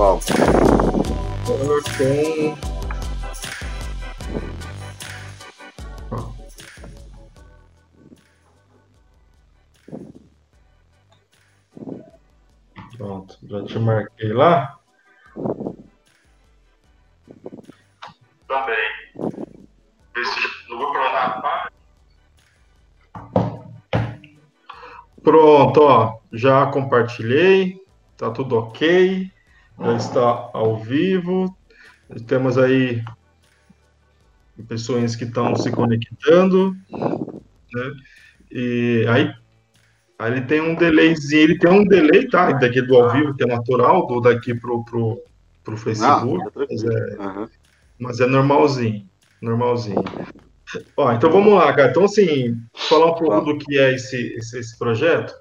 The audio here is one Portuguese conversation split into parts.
qual? Com... Pronto, já te marquei lá. Também. Não vou programar. Pronto, ó, já compartilhei, tá tudo ok, já está ao vivo. Temos aí pessoas que estão se conectando, né? E aí, aí ele tem um delayzinho, ele tem um delay, tá? Daqui do ao vivo, que é natural, do daqui pro, pro, pro Facebook, ah, mas, é, uhum. mas é normalzinho, normalzinho. Ó, então vamos lá, cara. Então, assim, falar um pouco do que é esse, esse, esse projeto.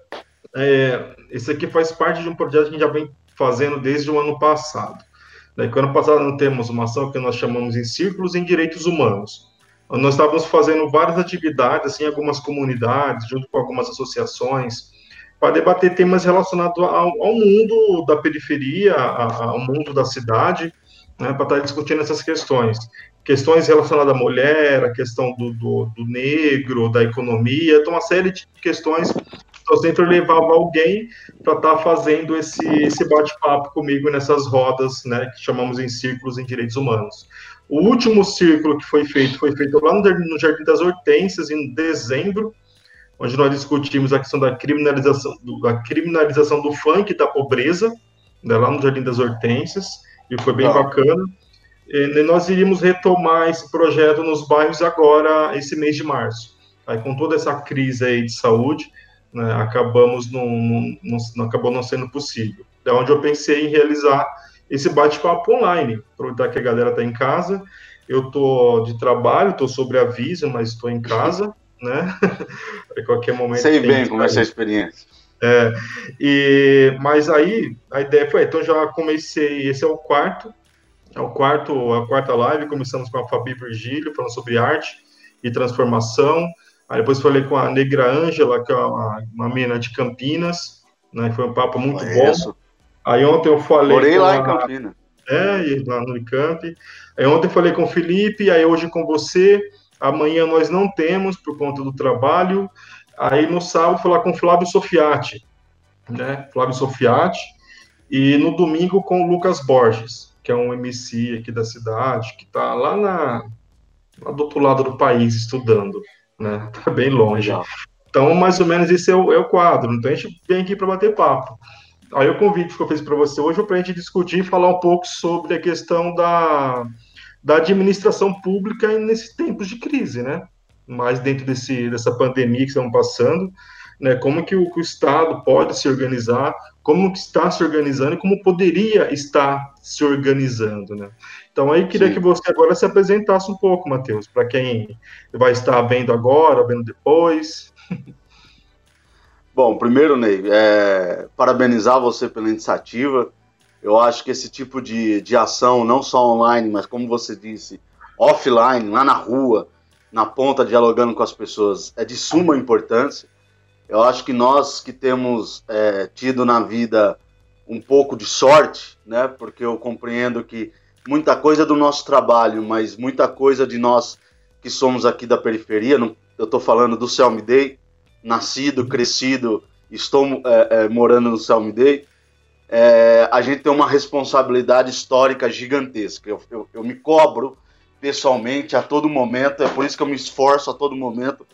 É, esse aqui faz parte de um projeto que a gente já vem fazendo desde o ano passado. Daí, ano passado nós temos uma ação que nós chamamos em Círculos em Direitos Humanos. Nós estávamos fazendo várias atividades assim, em algumas comunidades, junto com algumas associações, para debater temas relacionados ao, ao mundo da periferia, ao mundo da cidade, né, para estar discutindo essas questões questões relacionadas à mulher, a questão do, do, do negro, da economia, então uma série de questões eu sempre levava alguém para estar tá fazendo esse, esse bate-papo comigo nessas rodas, né, que chamamos em círculos em direitos humanos. O último círculo que foi feito foi feito lá no Jardim das Hortênsias, em dezembro, onde nós discutimos a questão da criminalização do, da criminalização do funk da pobreza, né, lá no Jardim das Hortênsias, e foi bem ah. bacana. E nós iríamos retomar esse projeto nos bairros agora, esse mês de março. Aí, com toda essa crise aí de saúde, né, acabamos não, não, não, acabou não sendo possível. É onde eu pensei em realizar esse bate-papo online, aproveitar que a galera está em casa. Eu estou de trabalho, estou sobre aviso, mas estou em casa, né? a qualquer momento. Sei bem como é essa experiência. É, e, mas aí a ideia foi, então já comecei, esse é o quarto, é o quarto, a quarta live, começamos com a Fabi Virgílio, falando sobre arte e transformação. Aí depois falei com a Negra Ângela, que é uma, uma menina de Campinas, né? Foi um papo muito Conheço. bom. Aí ontem eu falei. Morei lá a... em Campinas. É, lá no Unicamp. Aí ontem eu falei com o Felipe, aí hoje com você. Amanhã nós não temos, por conta do trabalho. Aí no sábado falar com o Flávio Sofiati, né? Flávio Sofiati. E no domingo com o Lucas Borges que é um MC aqui da cidade, que está lá, na, lá do outro lado do país estudando, né? Tá bem longe. Então, mais ou menos, esse é o, é o quadro. Então, a gente vem aqui para bater papo. Aí, o convite que eu fiz para você hoje é para a gente discutir e falar um pouco sobre a questão da, da administração pública nesses tempos de crise, né? Mais dentro desse, dessa pandemia que estamos passando, né? Como que o, que o Estado pode se organizar, como que está se organizando e como poderia estar se organizando, né? Então aí queria Sim. que você agora se apresentasse um pouco, Matheus, para quem vai estar vendo agora, vendo depois. Bom, primeiro, Ney, é, parabenizar você pela iniciativa. Eu acho que esse tipo de, de ação, não só online, mas como você disse, offline, lá na rua, na ponta, dialogando com as pessoas, é de suma importância. Eu acho que nós que temos é, tido na vida um pouco de sorte, né? Porque eu compreendo que muita coisa do nosso trabalho, mas muita coisa de nós que somos aqui da periferia, eu estou falando do Selmy Day, nascido, crescido, estou é, é, morando no Selmy Day, é, a gente tem uma responsabilidade histórica gigantesca. Eu, eu, eu, me cobro pessoalmente a todo momento, é por isso que eu me esforço a todo momento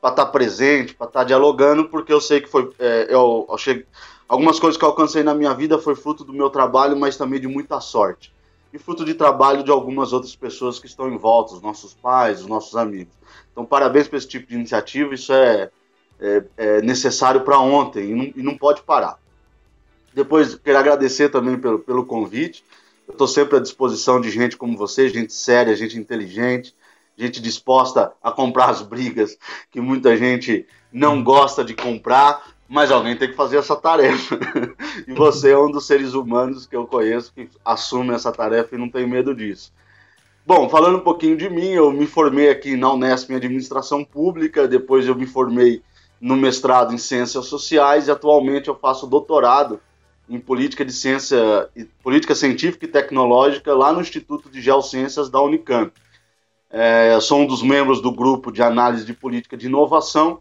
para estar tá presente, para estar tá dialogando, porque eu sei que foi. É, eu, eu cheguei, algumas coisas que eu alcancei na minha vida foi fruto do meu trabalho, mas também de muita sorte. E fruto de trabalho de algumas outras pessoas que estão em volta, os nossos pais, os nossos amigos. Então, parabéns por esse tipo de iniciativa, isso é, é, é necessário para ontem e não, e não, pode parar. Depois, quero agradecer também pelo, pelo convite. Eu estou sempre à disposição de gente como você, gente séria, gente inteligente, gente disposta a comprar as brigas que muita gente não gosta de comprar, mas alguém tem que fazer essa tarefa. e você é um dos seres humanos que eu conheço que assume essa tarefa e não tem medo disso. Bom, falando um pouquinho de mim, eu me formei aqui na Unesp em Administração Pública, depois eu me formei no mestrado em Ciências Sociais e atualmente eu faço doutorado em política de ciência, política científica e tecnológica lá no Instituto de Geociências da Unicamp. É, sou um dos membros do grupo de análise de política de inovação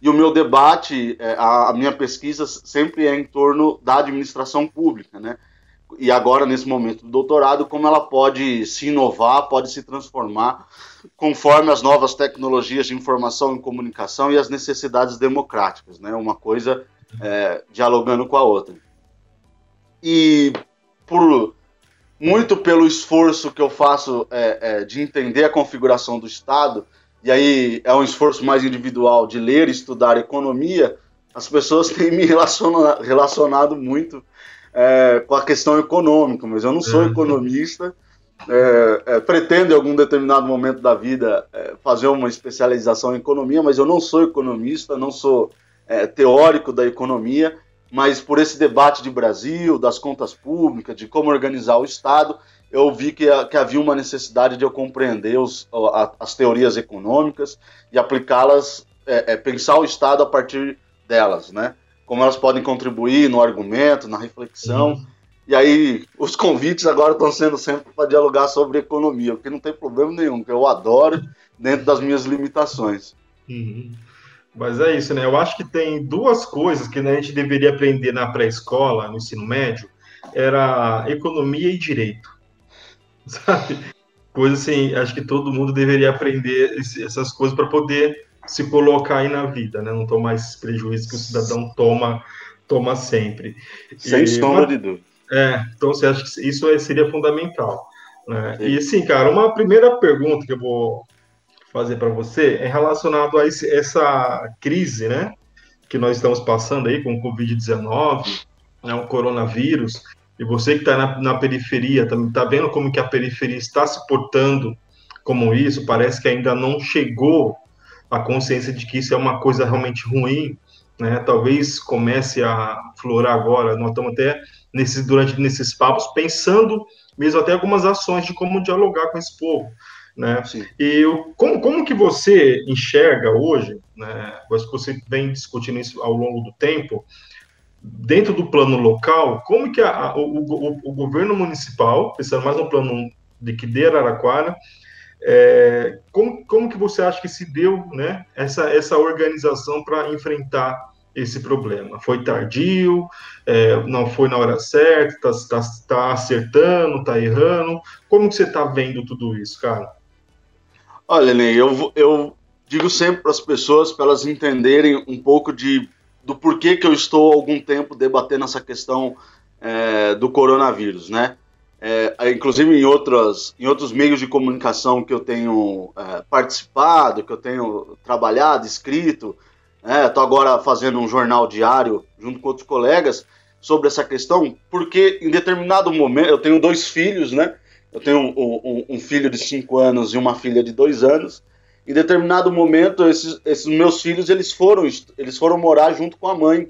e o meu debate, é, a, minha pesquisa sempre é em torno da administração pública, né? E agora, nesse momento do doutorado, como ela pode se inovar, pode se transformar conforme as novas tecnologias de informação e comunicação e as necessidades democráticas, né? Uma coisa é, dialogando com a outra. E por muito pelo esforço que eu faço é, é, de entender a configuração do Estado, e aí é um esforço mais individual de ler e estudar economia, as pessoas têm me relaciona, relacionado muito é, com a questão econômica, mas eu não sou uhum. economista, é, é, pretendo em algum determinado momento da vida é, fazer uma especialização em economia, mas eu não sou economista, não sou é, teórico da economia, mas por esse debate de Brasil, das contas públicas, de como organizar o Estado, eu vi que, que havia uma necessidade de eu compreender os, a, as teorias econômicas e aplicá-las, é, é, pensar o Estado a partir delas, né? Como elas podem contribuir no argumento, na reflexão. Uhum. E aí, os convites agora estão sendo sempre para dialogar sobre economia, o que não tem problema nenhum, que eu adoro dentro das minhas limitações. Uhum. Mas é isso, né? Eu acho que tem duas coisas que né, a gente deveria aprender na pré-escola, no ensino médio, era economia e direito. Sabe? Coisa assim, acho que todo mundo deveria aprender essas coisas para poder se colocar aí na vida, né? Não tomar esses prejuízos que o cidadão toma, toma sempre. Sem e, sombra de dúvida. É, então você acha que isso seria fundamental. Né? E assim, cara, uma primeira pergunta que eu vou fazer para você é relacionado a esse, essa crise, né, que nós estamos passando aí com o Covid-19, né, o coronavírus, e você que está na, na, periferia, está tá vendo como que a periferia está se portando como isso, parece que ainda não chegou a consciência de que isso é uma coisa realmente ruim, né? Talvez comece a florar agora. Nós estamos até nesses, durante nesses papos pensando mesmo até algumas ações de como dialogar com esse povo. Né? E como, como que você enxerga hoje, né, acho que você vem discutindo isso ao longo do tempo, dentro do plano local, como que a, o, o, o, governo municipal, pensando mais no plano de que de Araraquara, é, como, como que você acha que se deu né, essa, essa organização para enfrentar esse problema? Foi tardio? É, não foi na hora certa? Está tá, tá acertando? Está errando? Como que você está vendo tudo isso, cara? Olha, Ney, eu, eu digo sempre para as pessoas, para elas entenderem um pouco de, do porquê que eu estou algum tempo debatendo essa questão é, do coronavírus, né? É, inclusive em, outras, em outros meios de comunicação que eu tenho é, participado, que eu tenho trabalhado, escrito, estou né? agora fazendo um jornal diário junto com outros colegas sobre essa questão, porque em determinado momento, eu tenho dois filhos, né? Eu tenho um, um, um, filho de 5 anos e uma filha de 2 anos. Em determinado momento, esses, esses, meus filhos eles foram, eles foram morar junto com a mãe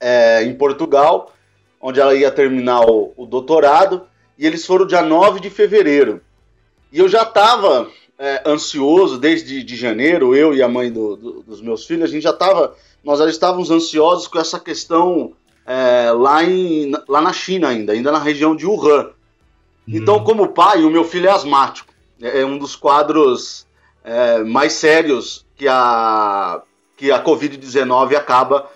é, em Portugal, onde ela ia terminar o, o, doutorado, e eles foram dia 9 de fevereiro. E eu já estava é, ansioso desde de janeiro, eu e a mãe do, do, dos meus filhos, a gente já estava, nós já estávamos ansiosos com essa questão é, lá, em, lá na China ainda, ainda na região de Wuhan. Então, hum. como pai, o meu filho é asmático. É, é um dos quadros é, mais sérios que a, que a Covid-19 acaba,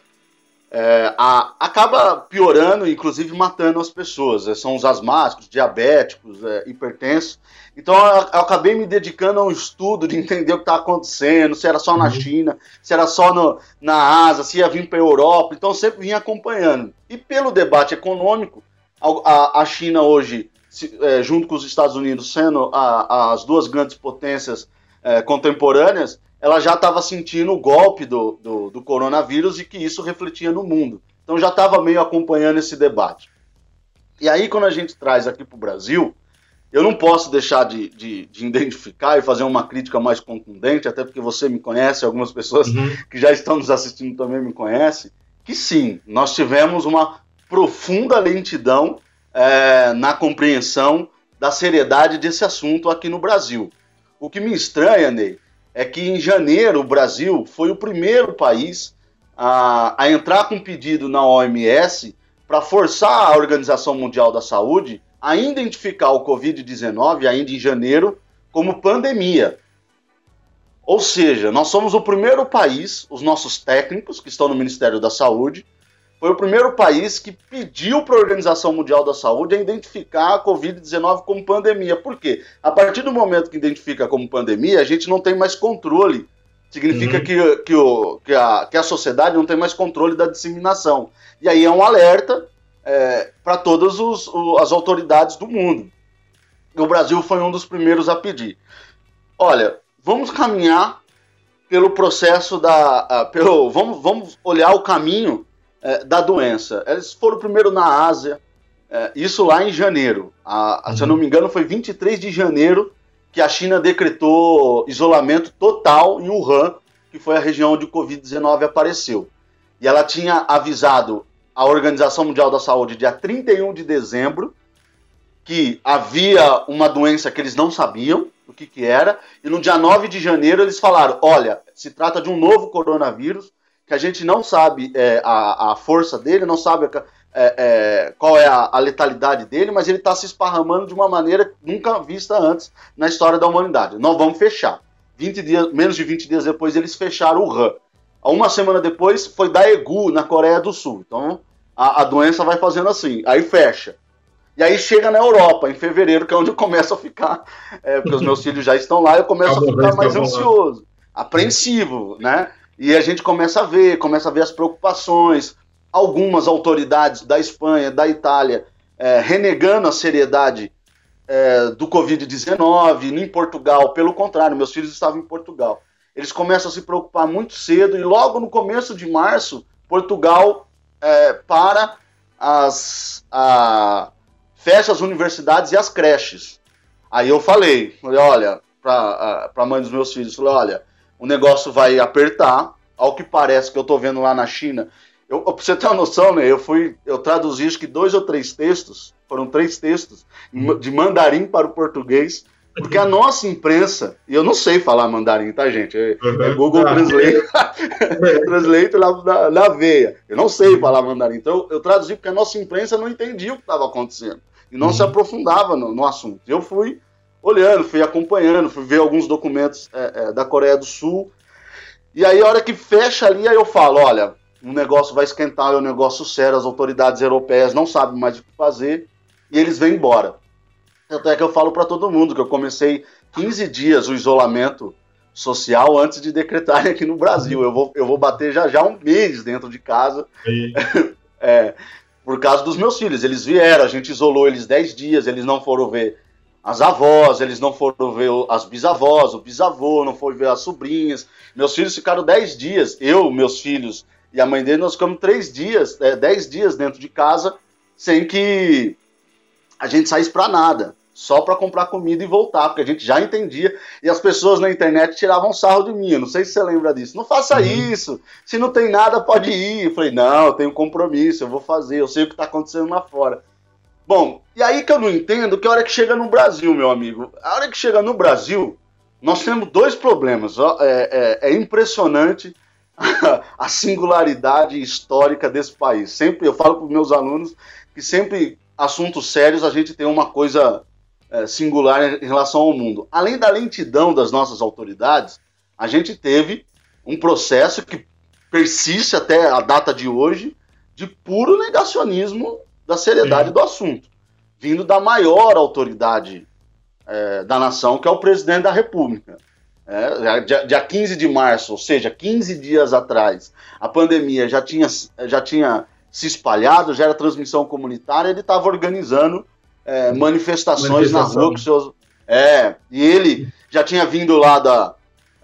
é, a, acaba piorando, inclusive matando as pessoas. É, são os asmáticos, diabéticos, é, hipertensos. Então, eu, eu, acabei me dedicando a um estudo de entender o que está acontecendo, se era só na uhum. China, se era só no, na Ásia, se ia vir para a Europa. Então, eu sempre vim acompanhando. E pelo debate econômico, a, a China hoje é, junto com os Estados Unidos sendo a, as duas grandes potências é, contemporâneas, ela já estava sentindo o golpe do, do, do, coronavírus e que isso refletia no mundo. Então já estava meio acompanhando esse debate. E aí, quando a gente traz aqui para o Brasil, eu não posso deixar de, de, de, identificar e fazer uma crítica mais contundente, até porque você me conhece, algumas pessoas uhum. que já estão nos assistindo também me conhecem, que sim, nós tivemos uma profunda lentidão é, na compreensão da seriedade desse assunto aqui no Brasil. O que me estranha, Ney, é que em janeiro o Brasil foi o primeiro país a, a entrar com pedido na OMS para forçar a Organização Mundial da Saúde a identificar o Covid-19, ainda em janeiro, como pandemia. Ou seja, nós somos o primeiro país, os nossos técnicos que estão no Ministério da Saúde, foi o primeiro país que pediu para a Organização Mundial da Saúde a identificar a Covid-19 como pandemia. Por quê? A partir do momento que identifica como pandemia, a gente não tem mais controle. Significa uhum. que, que, o, que, a, que a sociedade não tem mais controle da disseminação. E aí é um alerta é, para todas os, as autoridades do mundo. O Brasil foi um dos primeiros a pedir. Olha, vamos caminhar pelo processo da. Uh, pelo, vamos, vamos olhar o caminho é, da doença. Eles foram primeiro na Ásia, é, isso lá em janeiro. A, a, Se eu não me engano, foi 23 de janeiro que a China decretou isolamento total em Wuhan, que foi a região onde o Covid-19 apareceu. E ela tinha avisado a Organização Mundial da Saúde, dia 31 de dezembro, que havia uma doença que eles não sabiam o que, que era, e no dia 9 de janeiro eles falaram: olha, se trata de um novo coronavírus, que a gente não sabe é, a, a força dele, não sabe é, é, qual é a, a, letalidade dele, mas ele está se esparramando de uma maneira nunca vista antes na história da humanidade. Nós vamos fechar. 20 dias, menos de 20 dias depois, eles fecharam o Han. Uma semana depois foi Daegu, na Coreia do Sul. Então a, a doença vai fazendo assim, aí fecha. E aí chega na Europa, em fevereiro, que é onde eu começo a ficar, é, porque os meus filhos já estão lá, eu começo a ficar mais ansioso, apreensivo, né? E a gente começa a ver, começa a ver as preocupações. Algumas autoridades da Espanha, da Itália, é, renegando a seriedade é, do Covid-19, em Portugal, pelo contrário, meus filhos estavam em Portugal. Eles começam a se preocupar muito cedo e logo no começo de março, Portugal é, para as a, fecha as universidades e as creches. Aí eu falei, falei olha, para a mãe dos meus filhos, falei, olha, o negócio vai apertar, ao que parece que eu estou vendo lá na China. Eu, pra você ter uma noção, né? Eu fui, eu traduzi acho que dois ou três textos, foram três textos, de mandarim para o português, porque a nossa imprensa, e eu não sei falar mandarim, tá, gente? É, é Google ah, Translate, é. Translate lá na, na, veia. Eu não sei falar mandarim, então eu, eu traduzi porque a nossa imprensa não entendia o que estava acontecendo e não uhum. se aprofundava no, no assunto. Eu fui olhando, fui acompanhando, fui ver alguns documentos é, é, da Coreia do Sul. E aí, a hora que fecha ali, aí eu falo: olha, o negócio vai esquentar, é um negócio sério, as autoridades europeias não sabem mais o que fazer, e eles vêm embora. Até que eu falo para todo mundo que eu comecei 15 dias o isolamento social antes de decretarem aqui no Brasil. Eu vou, eu vou bater já já um mês dentro de casa. é, por causa dos meus filhos. Eles vieram, a gente isolou eles 10 dias, eles não foram ver as avós, eles não foram ver as bisavós, o bisavô, não foi ver as sobrinhas. Meus filhos ficaram 10 dias, eu, meus filhos e a mãe dele, nós ficamos 3 dias, é, 10 dias dentro de casa, sem que a gente saísse para nada, só para comprar comida e voltar, porque a gente já entendia. E as pessoas na internet tiravam sarro de mim, eu não sei se você lembra disso. Não faça uhum. isso, se não tem nada, pode ir. Eu falei, não, eu tenho compromisso, eu vou fazer, eu sei o que está acontecendo lá fora. Bom, e aí que eu não entendo que a hora que chega no Brasil, meu amigo, a hora que chega no Brasil, nós temos dois problemas. É, é, é impressionante a singularidade histórica desse país. Sempre eu falo para os meus alunos que sempre assuntos sérios a gente tem uma coisa é, singular em relação ao mundo. Além da lentidão das nossas autoridades, a gente teve um processo que persiste até a data de hoje de puro negacionismo da seriedade Sim. do assunto, vindo da maior autoridade é, da nação, que é o presidente da República. É, dia, dia 15 de março, ou seja, 15 dias atrás, a pandemia já tinha, já tinha se espalhado, já era transmissão comunitária, ele estava organizando é, manifestações na rua com seus. É, e ele já tinha vindo lá da,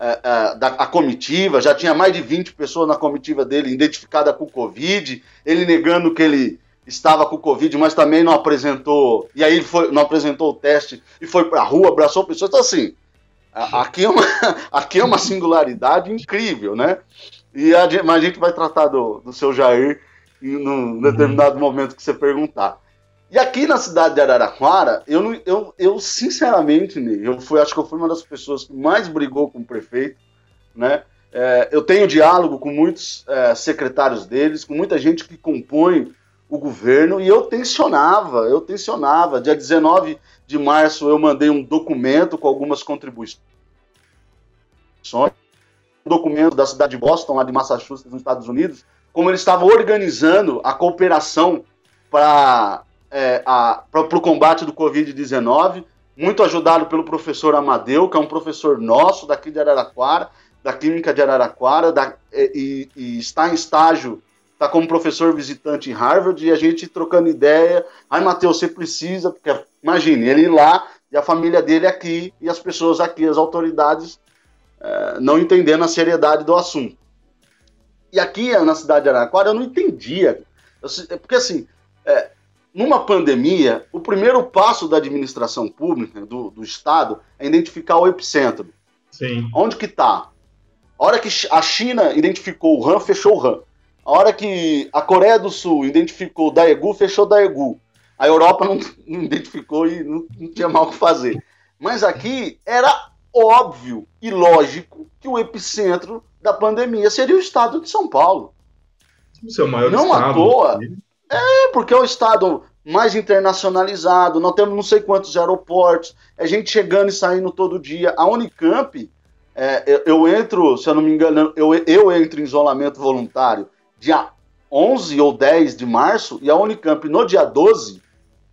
é, é, da a comitiva, já tinha mais de 20 pessoas na comitiva dele identificada com Covid, ele negando que ele estava com Covid, mas também não apresentou. E aí ele foi, não apresentou o teste e foi para a rua, abraçou pessoas. Então, assim, aqui é uma, aqui é uma singularidade incrível, né? E a, mas a gente vai tratar do, do seu Jair em num determinado momento que você perguntar. E aqui na cidade de Araraquara, eu, eu, eu sinceramente, eu fui, acho que eu fui uma das pessoas que mais brigou com o prefeito, né? É, eu tenho diálogo com muitos é, secretários deles, com muita gente que compõe o governo e eu tensionava, eu tensionava. Dia 19 de março eu mandei um documento com algumas contribuições. Um documento da cidade de Boston, lá de Massachusetts, nos Estados Unidos, como ele estava organizando a cooperação para é, o combate do Covid-19, muito ajudado pelo professor Amadeu, que é um professor nosso daqui de Araraquara, da Clínica de Araraquara, da, e, e, está em estágio, está como professor visitante em Harvard, e a gente trocando ideia. Ai, Matheus, você precisa, porque imagine, ele lá e a família dele aqui, e as pessoas aqui, as autoridades, é, não entendendo a seriedade do assunto. E aqui na cidade de Araraquara eu não entendia. Eu, porque assim, é, numa pandemia, o primeiro passo da administração pública, do, do Estado, é identificar o epicentro. Sim. Onde que está? A hora que a China identificou o Han, fechou o Han. A hora que a Coreia do Sul identificou o Daegu, fechou o Daegu. A Europa não, não identificou e não, não, tinha mal o que fazer. Mas aqui era óbvio e lógico que o epicentro da pandemia seria o estado de São Paulo. O seu maior não estado. à toa. É, porque é o estado mais internacionalizado, nós temos não sei quantos aeroportos, é gente chegando e saindo todo dia. A Unicamp, é, eu, eu, entro, se eu não me engano, eu, eu entro em isolamento voluntário dia 11 ou 10 de março, e a Unicamp no dia 12,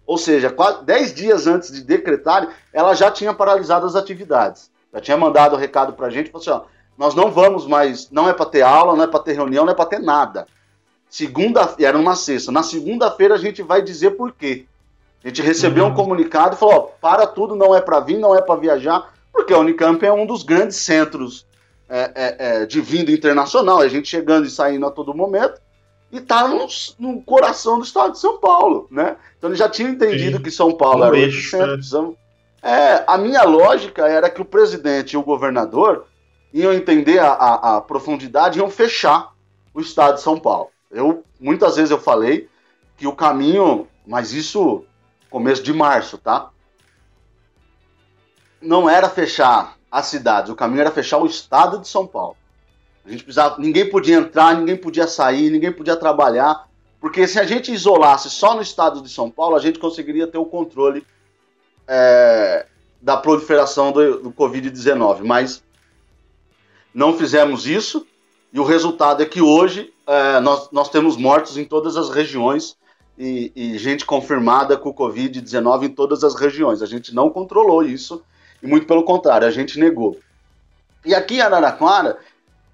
ou seja, quase 10 dias antes de decretar, ela já tinha paralisado as atividades. Já tinha mandado o recado para a gente, falou assim, ó, nós não vamos mais, não é para ter aula, não é para ter reunião, não é para ter nada. Segunda, era uma sexta. Na segunda-feira a gente vai dizer por quê. A gente recebeu uhum. um comunicado e falou: ó, para tudo, não é para vir, não é para viajar, porque a Unicamp é um dos grandes centros é, é, é, de vinda internacional. A gente chegando e saindo a todo momento e está no, no, coração do estado de São Paulo, né? Então ele já tinha entendido Sim. que São Paulo era o centro. É, a minha lógica era que o presidente e o governador iam entender a, a, a profundidade, iam fechar o estado de São Paulo. Eu muitas vezes eu falei que o caminho, mas isso começo de março, tá? Não era fechar as cidades, o caminho era fechar o estado de São Paulo. A gente precisava, ninguém podia entrar, ninguém podia sair, ninguém podia trabalhar, porque se a gente isolasse só no estado de São Paulo, a gente conseguiria ter o controle é, da proliferação do, do Covid-19. Mas não fizemos isso, e o resultado é que hoje é, nós, nós temos mortos em todas as regiões e, e gente confirmada com o Covid-19 em todas as regiões. A gente não controlou isso e, muito pelo contrário, a gente negou. E aqui em Araraquara,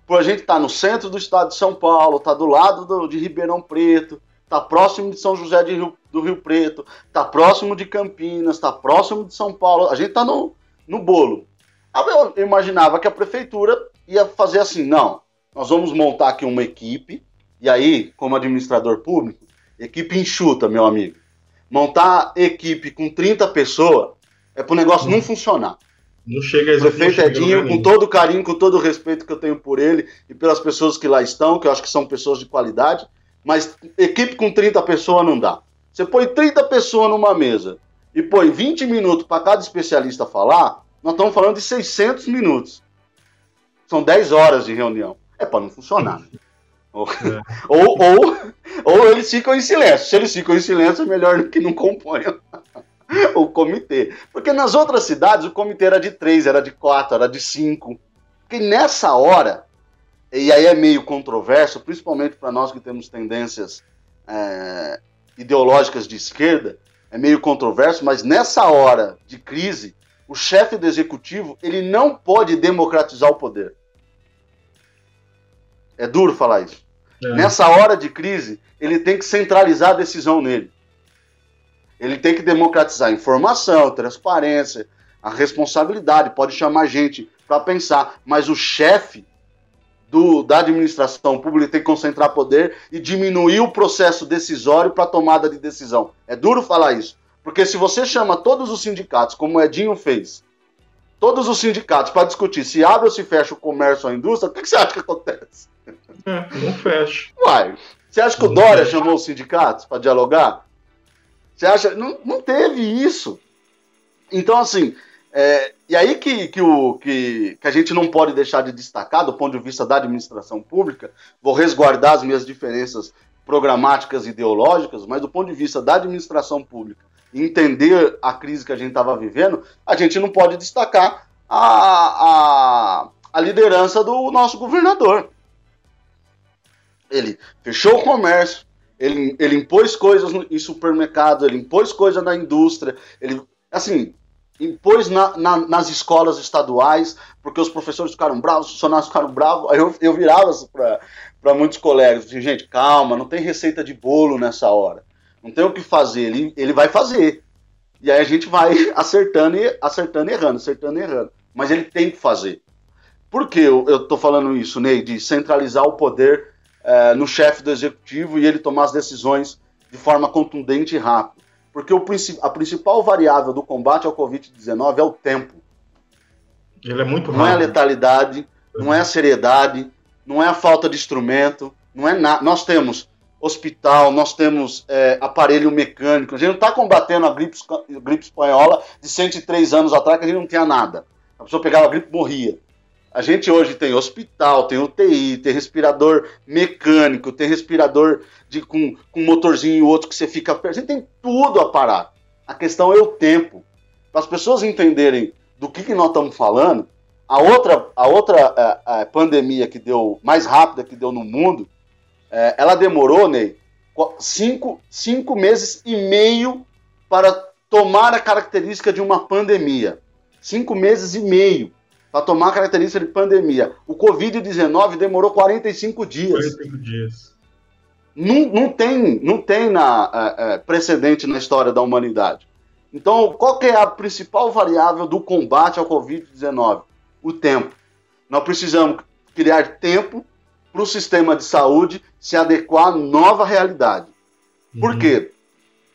por a gente estar tá no centro do estado de São Paulo, tá do lado do, de Ribeirão Preto, tá próximo de São José Rio, do Rio Preto, tá próximo de Campinas, tá próximo de São Paulo, a gente tá no, no bolo. Eu imaginava que a prefeitura ia fazer assim, não, nós vamos montar aqui uma equipe, e aí, como administrador público, equipe enxuta, meu amigo. Montar equipe com 30 pessoas é para o negócio não funcionar. Não chega a O prefeito Edinho, com todo o carinho, com todo o respeito que eu tenho por ele e pelas pessoas que lá estão, que eu acho que são pessoas de qualidade, mas equipe com 30 pessoas não dá. Você põe 30 pessoas numa mesa e põe 20 minutos para cada especialista falar, nós estamos falando de 600 minutos. São 10 horas de reunião é para não funcionar. Ou, é. ou, ou, ou, eles ficam em silêncio. Se eles ficam em silêncio, é melhor que não componham o comitê. Porque nas outras cidades o comitê era de três, era de quatro, era de cinco. Porque nessa hora, e aí é meio controverso, principalmente para nós que temos tendências é, ideológicas de esquerda, é meio controverso, mas nessa hora de crise, o chefe do executivo ele não pode democratizar o poder. É duro falar isso. É. Nessa hora de crise, ele tem que centralizar a decisão nele. Ele tem que democratizar a informação, a transparência, a responsabilidade. Pode chamar gente para pensar, mas o chefe do, da administração pública tem que concentrar poder e diminuir o processo decisório para tomada de decisão. É duro falar isso. Porque se você chama todos os sindicatos, como o Edinho fez, todos os sindicatos para discutir se abre ou se fecha o comércio ou a indústria, o que, que você acha que acontece? É, não fecha. Uai, você acha que o Dória chamou os sindicatos para dialogar? Você acha? Não, não teve isso. Então, assim, é, e aí que, que, o, que, que a gente não pode deixar de destacar, do ponto de vista da administração pública, vou resguardar as minhas diferenças programáticas ideológicas, mas do ponto de vista da administração pública, entender a crise que a gente estava vivendo, a gente não pode destacar a, a, a liderança do nosso governador. Ele fechou o comércio, ele, ele impôs coisas no, em supermercado, ele impôs coisas na indústria, ele, assim, impôs na, na, nas escolas estaduais, porque os professores ficaram bravos, os funcionários ficaram bravos, aí eu, eu virava para muitos colegas, assim, gente, calma, não tem receita de bolo nessa hora, não tem o que fazer, ele, ele vai fazer, e aí a gente vai acertando e acertando e errando, acertando e errando, mas ele tem que fazer. Por que eu, estou falando isso, Ney, de centralizar o poder é, no chefe do executivo e ele tomar as decisões de forma contundente e rápida? Porque o, a principal variável do combate ao Covid-19 é o tempo. Ele é muito rápido. Não é a letalidade, não é a seriedade, não é a falta de instrumento, não é nada. Nós temos hospital, nós temos é, aparelho mecânico. A gente não está combatendo a gripe, gripe espanhola de 103 anos atrás, que a gente não tinha nada. A pessoa pegava a gripe e morria. A gente hoje tem hospital, tem UTI, tem respirador mecânico, tem respirador de, com, com motorzinho e outro que você fica perto. A gente tem tudo a parar. A questão é o tempo. Para as pessoas entenderem do que, que nós estamos falando, a outra, a outra a, é, a é, pandemia que deu, mais rápida que deu no mundo, é, ela demorou, Ney, cinco, cinco meses e meio para tomar a característica de uma pandemia. Cinco meses e meio para tomar a característica de pandemia. O Covid-19 demorou 45 dias. 45 dias. Não, não tem, não tem na, é, é, precedente na história da humanidade. Então, qual é a principal variável do combate ao Covid-19? O tempo. Nós precisamos criar tempo para o sistema de saúde se adequar à nova realidade. Uhum. Por quê?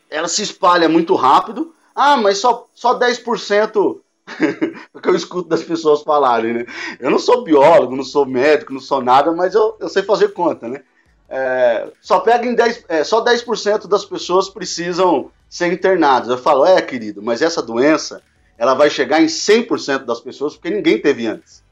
Ela se espalha muito rápido. Ah, mas só, só 10% que eu escuto das pessoas falarem, né? Eu não sou biólogo, não sou médico, não sou nada, mas eu, eu sei fazer conta, né? É, só pega em 10, é, só 10% das pessoas precisam ser internadas. Eu falo, é, querido, mas essa doença ela vai chegar em 100% das pessoas porque ninguém teve antes.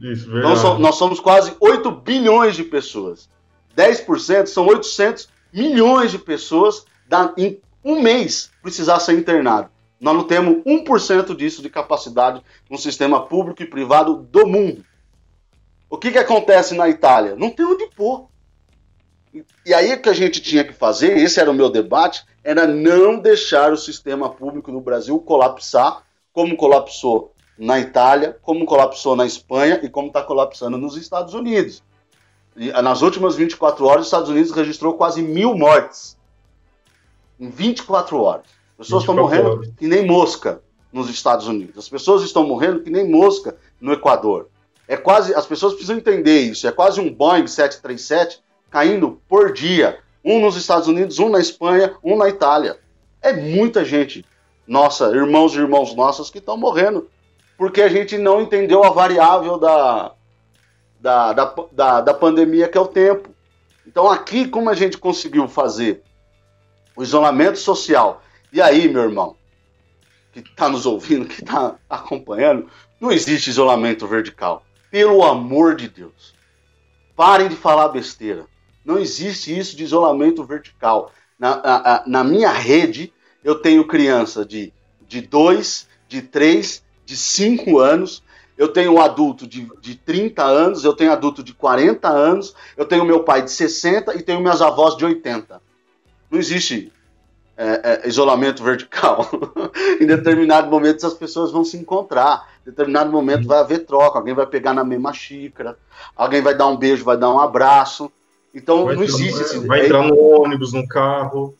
Isso, então so, nós somos quase 8 bilhões de pessoas. 10% são 800 milhões de pessoas da, em um mês precisar ser internado. Nós não temos 1% disso de capacidade no sistema público e privado do mundo. O que, que acontece na Itália? Não tem onde pôr. E aí o que a gente tinha que fazer, esse era o meu debate, era não deixar o sistema público no Brasil colapsar, como colapsou na Itália, como colapsou na Espanha e como está colapsando nos Estados Unidos. E, nas últimas 24 horas, os Estados Unidos registrou quase mil mortes. Em 24 horas. As pessoas estão morrendo horas. que nem mosca nos Estados Unidos. As pessoas estão morrendo que nem mosca no Equador. É quase, as pessoas precisam entender isso. É quase um Boeing 737 caindo por dia. Um nos Estados Unidos, um na Espanha, um na Itália. É muita gente, nossa, irmãos e irmãos nossos que estão morrendo porque a gente não entendeu a variável da, da, da, da, da pandemia, que é o tempo. Então, aqui, como a gente conseguiu fazer o isolamento social e aí, meu irmão, que está nos ouvindo, que está acompanhando, não existe isolamento vertical. Pelo amor de Deus. Parem de falar besteira. Não existe isso de isolamento vertical. Na, na, na minha rede, eu tenho criança de 2, de 3, de, de 5 anos, eu tenho um adulto de, de 30 anos, eu tenho adulto de 40 anos, eu tenho meu pai de 60 e tenho minhas avós de 80. Não existe é, é, isolamento vertical. em determinado momento as pessoas vão se encontrar. Em determinado momento vai haver troca, alguém vai pegar na mesma xícara, alguém vai dar um beijo, vai dar um abraço. Então vai não existe esse. Vai entrar no ônibus, no carro.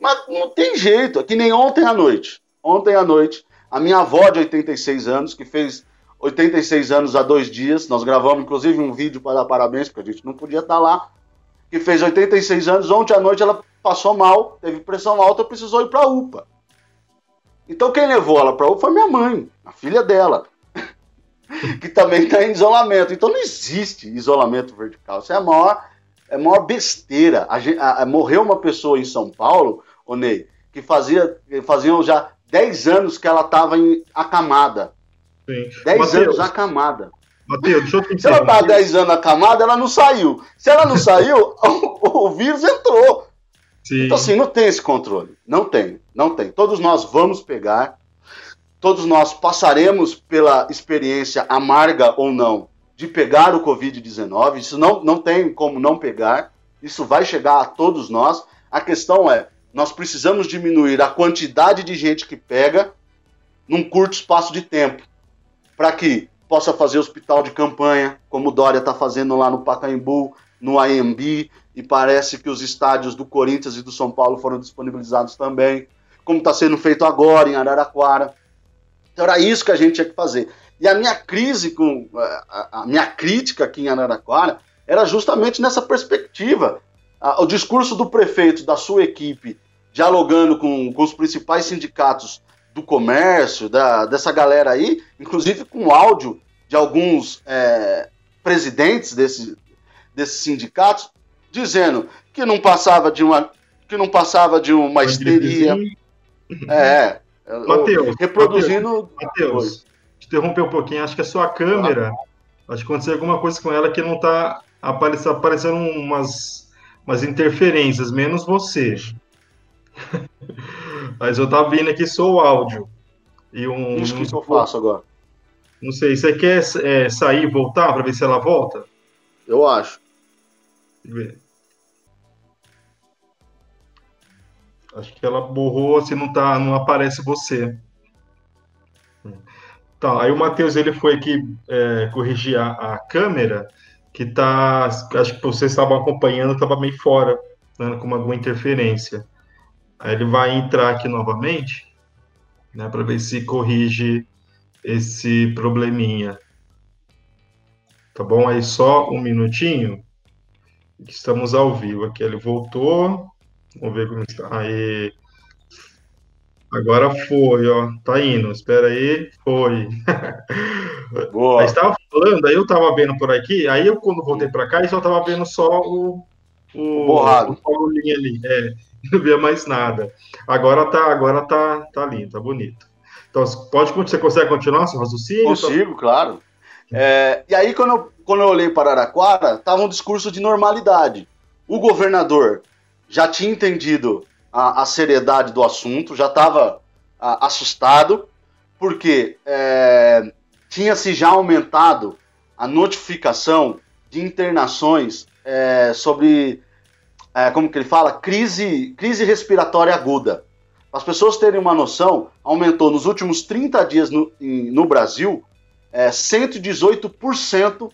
Mas não tem jeito. É que nem ontem à noite. Ontem à noite, a minha avó de 86 anos, que fez 86 anos há dois dias, nós gravamos inclusive um vídeo para dar parabéns, porque a gente não podia estar lá, que fez 86 anos, ontem à noite ela passou mal, teve pressão alta, precisou ir para a UPA. Então quem levou ela para a UPA foi minha mãe, a filha dela, que também está em isolamento. Então não existe isolamento vertical. Isso é a maior, é a maior besteira. A, a, a, morreu uma pessoa em São Paulo, o Ney, que fazia, faziam já 10 anos que ela estava acamada. Sim. 10 Mateus, anos acamada. Matheus, deixa eu te Se ela tá há 10 anos acamada, ela não saiu. Se ela não saiu, o, o vírus entrou. Sim. Então, assim, não tem esse controle. Não tem, não tem. Todos nós vamos pegar, todos nós passaremos pela experiência amarga ou não de pegar o Covid-19. Isso não, não tem como não pegar. Isso vai chegar a todos nós. A questão é, nós precisamos diminuir a quantidade de gente que pega num curto espaço de tempo, para que possa fazer hospital de campanha, como o Dória está fazendo lá no Pacaembu, no AMB, e parece que os estádios do Corinthians e do São Paulo foram disponibilizados também, como está sendo feito agora em Araraquara. Então era isso que a gente tinha que fazer. E a minha crise com a, a minha crítica aqui em Araraquara era justamente nessa perspectiva. o discurso do prefeito, da sua equipe, dialogando com, com os principais sindicatos do comércio, da, dessa galera aí, inclusive com áudio de alguns é, presidentes desse, desses sindicatos, dizendo que não passava de uma que não passava de uma histeria. É, Mateus, reproduzindo. Matheus, interromper um pouquinho, acho que a sua câmera, acho que aconteceu alguma coisa com ela que não está aparecendo, aparecendo umas, umas interferências, menos você. Mas eu tava vendo aqui só o áudio. E um, Isso que eu faço agora. Não sei, você quer é, sair e voltar para ver se ela volta? Eu acho. Acho que ela borrou, se não tá, não aparece você. Tá, aí o Matheus ele foi aqui é, corrigir a, a, câmera, que tá. Acho que vocês estavam acompanhando, estava meio fora, né, com alguma interferência. Aí ele vai entrar aqui novamente, né, para ver se corrige esse probleminha. Tá bom? Aí só um minutinho. Estamos ao vivo aqui. Ele voltou. Vamos ver como está. Aí. Agora foi, ó. Tá indo. Espera aí. Foi. Boa. Aí estava falando, aí eu estava vendo por aqui. Aí eu, quando voltei para cá, eu só estava vendo só o. O, Borrado. o Paulinho ali. É, não via mais nada. Agora tá, agora tá, tá lindo, tá bonito. Então, pode, você consegue continuar seu raciocínio? Consigo, claro. É, e aí, quando eu, quando eu olhei para Araraquara, estava um discurso de normalidade. O governador já tinha entendido a, a seriedade do assunto, já estava assustado, porque é, tinha-se já aumentado a notificação de internações é, sobre, é, como que ele fala, crise, crise respiratória aguda. Para as pessoas terem uma noção, aumentou nos últimos 30 dias no, no Brasil é, 118%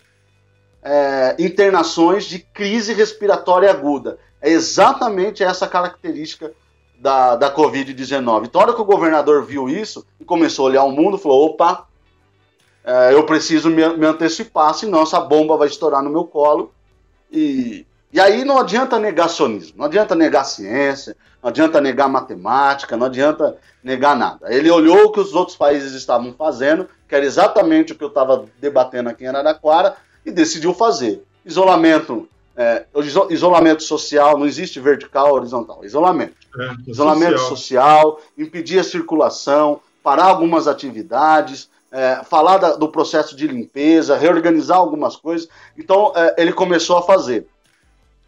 é, internações de crise respiratória aguda. É exatamente essa característica da, da Covid-19. Então, hora que o governador viu isso e começou a olhar o mundo, falou: opa, é, eu preciso me, me, antecipar, senão essa bomba vai estourar no meu colo. E, e aí não adianta negacionismo, não adianta negar ciência, não adianta negar matemática, não adianta negar nada. Ele olhou o que os outros países estavam fazendo, que era exatamente o que eu estava debatendo aqui em Araraquara, e decidiu fazer. Isolamento, é, isolamento social, não existe vertical horizontal, isolamento. É, isolamento social. social. impedir a circulação, parar algumas atividades, é, falar da, do processo de limpeza, reorganizar algumas coisas. Então, é, ele começou a fazer.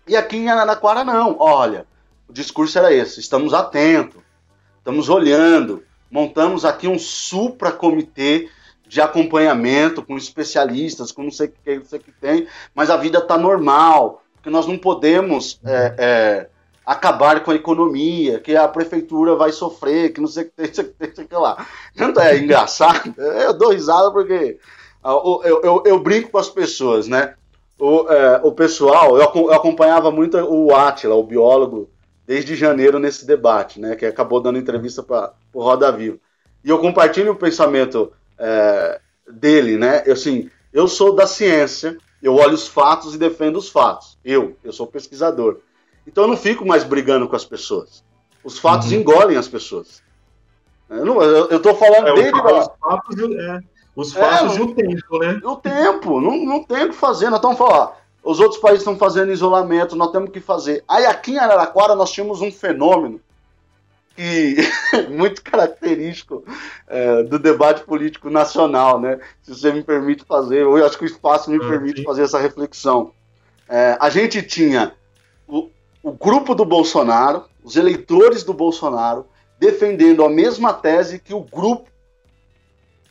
E aqui em Araraquara, não. Olha, o discurso era esse: estamos atentos, estamos olhando, montamos aqui um supra-comitê de acompanhamento com especialistas, com não sei o que, não sei o que tem, mas a vida está normal, porque nós não podemos é, é, acabar com a economia, que a prefeitura vai sofrer, que não sei o que tem, não sei o que tem, não sei o que lá. Tanto é engraçado, eu dou risada porque eu, eu, eu, eu brinco com as pessoas, né? O, é, o pessoal, eu, eu acompanhava muito o Atila, o biólogo, desde janeiro nesse debate, né, que acabou dando entrevista para o Roda Viva. E eu compartilho o pensamento é, dele, né? Eu, assim, eu sou da ciência, eu olho os fatos e defendo os fatos. Eu, eu sou pesquisador. Então eu não fico mais brigando com as pessoas. Os fatos uhum. engolem as pessoas. Eu, tô falando é, desde... Os fatos, é, os fatos é, e o tempo, né? O tempo, não, não tem o que fazer. Nós estamos falando, os outros países estão fazendo isolamento, nós temos que fazer. Aí aqui em Araraquara nós tínhamos um fenômeno que muito característico é, do debate político nacional, né? Se você me permite fazer, eu acho que o espaço me ah, permite fazer essa reflexão. É, a gente tinha o, o grupo do Bolsonaro, os eleitores do Bolsonaro, defendendo a mesma tese que o grupo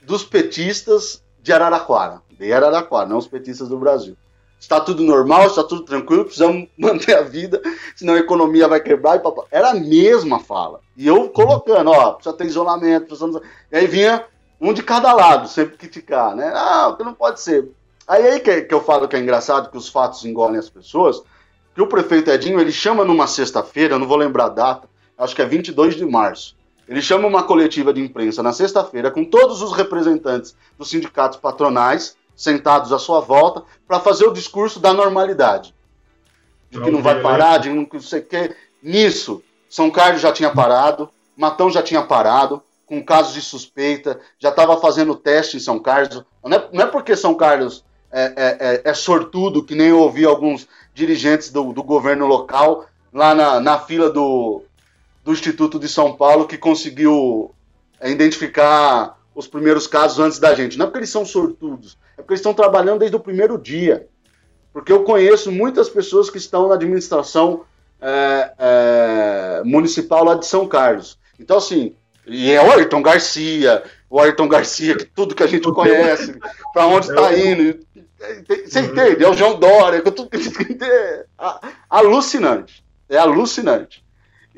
dos petistas de Araraquara, de Araraquara, não os petistas do Brasil. Está tudo normal, está tudo tranquilo, precisamos manter a vida, senão a economia vai quebrar. E papá. Era a mesma fala. E eu colocando, ó, precisa ter isolamento, precisamos... E aí vinha um de cada lado, sempre criticar, né? Ah, que não pode ser. Aí aí que, que eu falo que é engraçado, que os fatos engolem as pessoas, que o prefeito Edinho, ele chama numa sexta-feira, não vou lembrar a data, acho que é 22 de março, ele chama uma coletiva de imprensa na sexta-feira com todos os representantes dos sindicatos patronais sentados à sua volta para fazer o discurso da normalidade. De que não vai parar, de não sei o que. Nisso, São Carlos já tinha parado, Matão já tinha parado, com casos de suspeita, já estava fazendo teste em São Carlos. Não é, não é porque São Carlos é, é, é, é sortudo, que nem eu ouvi alguns dirigentes do, do governo local lá na, na fila do, do Instituto de São Paulo que conseguiu é, identificar os primeiros casos antes da gente. Não é porque eles são sortudos, é porque eles estão trabalhando desde o primeiro dia. Porque eu conheço muitas pessoas que estão na administração é, é, municipal lá de São Carlos. Então, assim, e é o Ayrton Garcia, o Ayrton Garcia, que tudo que a gente conhece, para onde está é indo. Você entende? É o João Dória, que tudo que a gente é alucinante. É alucinante.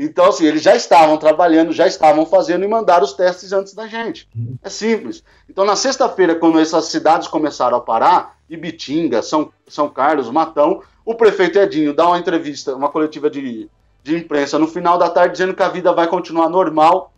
Então, assim, eles já estavam trabalhando, já estavam fazendo e mandaram os testes antes da gente. É simples. Então, na sexta-feira, quando essas cidades começaram a parar, Ibitinga, São, São Carlos, Matão, o prefeito Edinho dá uma entrevista, uma coletiva de, de imprensa no final da tarde, dizendo que a vida vai continuar normal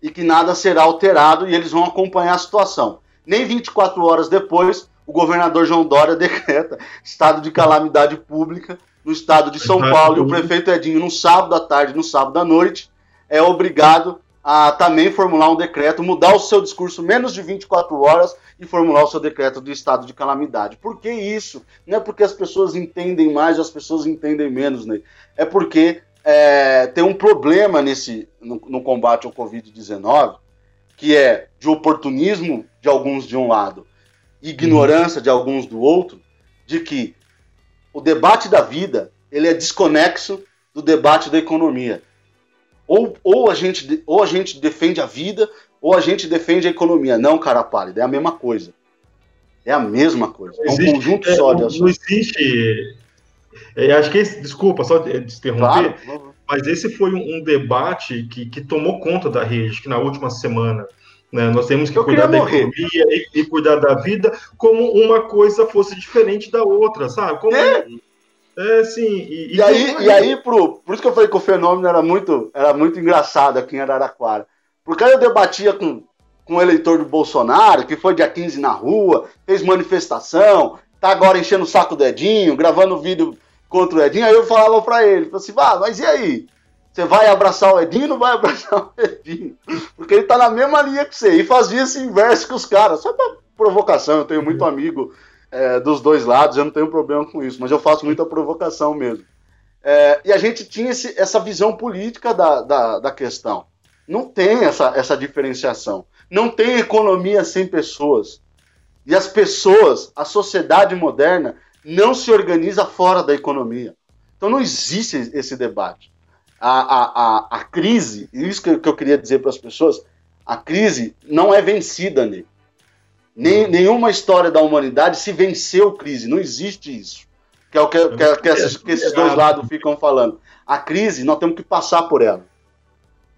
e que nada será alterado e eles vão acompanhar a situação. Nem 24 horas depois, o governador João Dória decreta estado de calamidade pública no estado de São Paulo, e o prefeito Edinho, no sábado à tarde, no sábado à noite, é obrigado a também formular um decreto, mudar o seu discurso menos de 24 horas e formular o seu decreto de estado de calamidade. Por que isso? Não é porque as pessoas entendem mais ou as pessoas entendem menos, né? É porque é, tem um problema nesse no, no combate ao Covid-19, que é de oportunismo de alguns de um lado, ignorância de alguns do outro, de que o debate da vida ele é desconexo do debate da economia. Ou, ou, a gente, ou a gente defende a vida, ou a gente defende a economia. Não, cara pálida, é a mesma coisa. É a mesma coisa. É um existe, conjunto é, só de assuntos. Não existe. É, acho que esse, desculpa, só interromper, claro. mas esse foi um, um, debate que, que tomou conta da rede, que na última semana. Né, nós temos que Eu cuidar da morrer. economia e, e, cuidar da vida como uma coisa fosse diferente da outra, sabe? Como, é. É, sim. E, e, e aí, e aí pro, por isso que eu falei que o fenômeno era muito, era muito engraçado aqui em Araraquara. Porque aí eu debatia com, com o eleitor do Bolsonaro, que foi dia 15 na rua, fez manifestação, tá agora enchendo o saco do Edinho, gravando vídeo contra o Edinho. Aí eu falava pra ele, falei assim, vá, mas e aí? Você vai abraçar o Edinho ou não vai abraçar o Edinho? Porque ele tá na mesma linha que você. E fazia esse inverso com os caras, só pra provocação. Eu tenho muito amigo é, dos dois lados, eu não tenho problema com isso, mas eu faço muita provocação mesmo. É, e a gente tinha esse, essa visão política da, da, da, questão. Não tem essa, essa diferenciação. Não tem economia sem pessoas. E as pessoas, a sociedade moderna, não se organiza fora da economia. Então não existe esse debate. A, a, a, crise, isso que, eu queria dizer para as pessoas, a crise não é vencida, Ney. Nem, nenhuma história da humanidade se venceu crise, não existe isso. Que é o que, que, que, esses, que esses dois lados ficam falando. A crise, nós temos que passar por ela.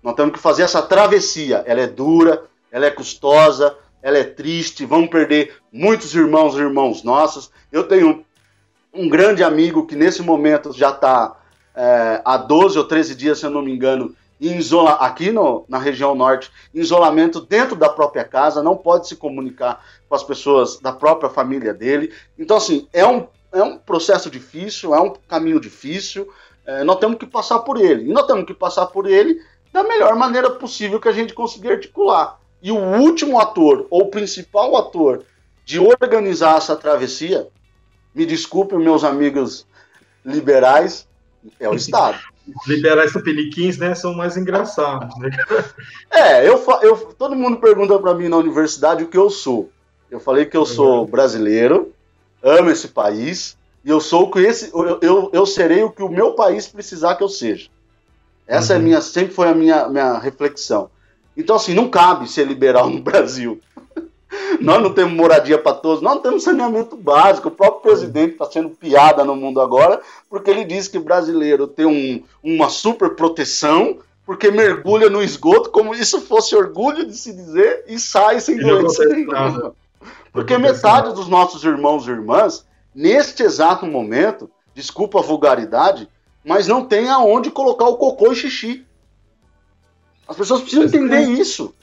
Nós temos que fazer essa travessia. Ela é dura, ela é custosa, ela é triste, vamos perder muitos irmãos e irmãos nossos. Eu tenho um grande amigo que nesse momento já está é, há 12 ou 13 dias, se eu não me engano, em isola aqui no, na região norte, em isolamento dentro da própria casa, não pode se comunicar com as pessoas da própria família dele. Então, assim, é um, é um processo difícil, é um caminho difícil, é, nós temos que passar por ele. E nós temos que passar por ele da melhor maneira possível que a gente conseguir articular. E o último ator, ou principal ator, de organizar essa travessia, me desculpem, meus amigos liberais, é o Estado. liberar essa peliquins, né, são mais engraçados. Né? É, eu, eu, todo mundo pergunta para mim na universidade o que eu sou. Eu falei que eu sou brasileiro, amo esse país, e eu sou o que esse, eu, eu, eu serei o que o meu país precisar que eu seja. Essa uhum. é minha, sempre foi a minha, minha reflexão. Então, assim, não cabe ser liberal no Brasil. Nós não temos moradia para todos, nós não temos saneamento básico. O próprio presidente está sendo piada no mundo agora, porque ele diz que brasileiro tem um, uma super proteção, porque mergulha no esgoto como isso fosse orgulho de se dizer e sai sem doença nenhuma. Porque metade dos nossos irmãos e irmãs, neste exato momento, desculpa a vulgaridade, mas não tem aonde colocar o cocô e xixi. As pessoas precisam entender isso.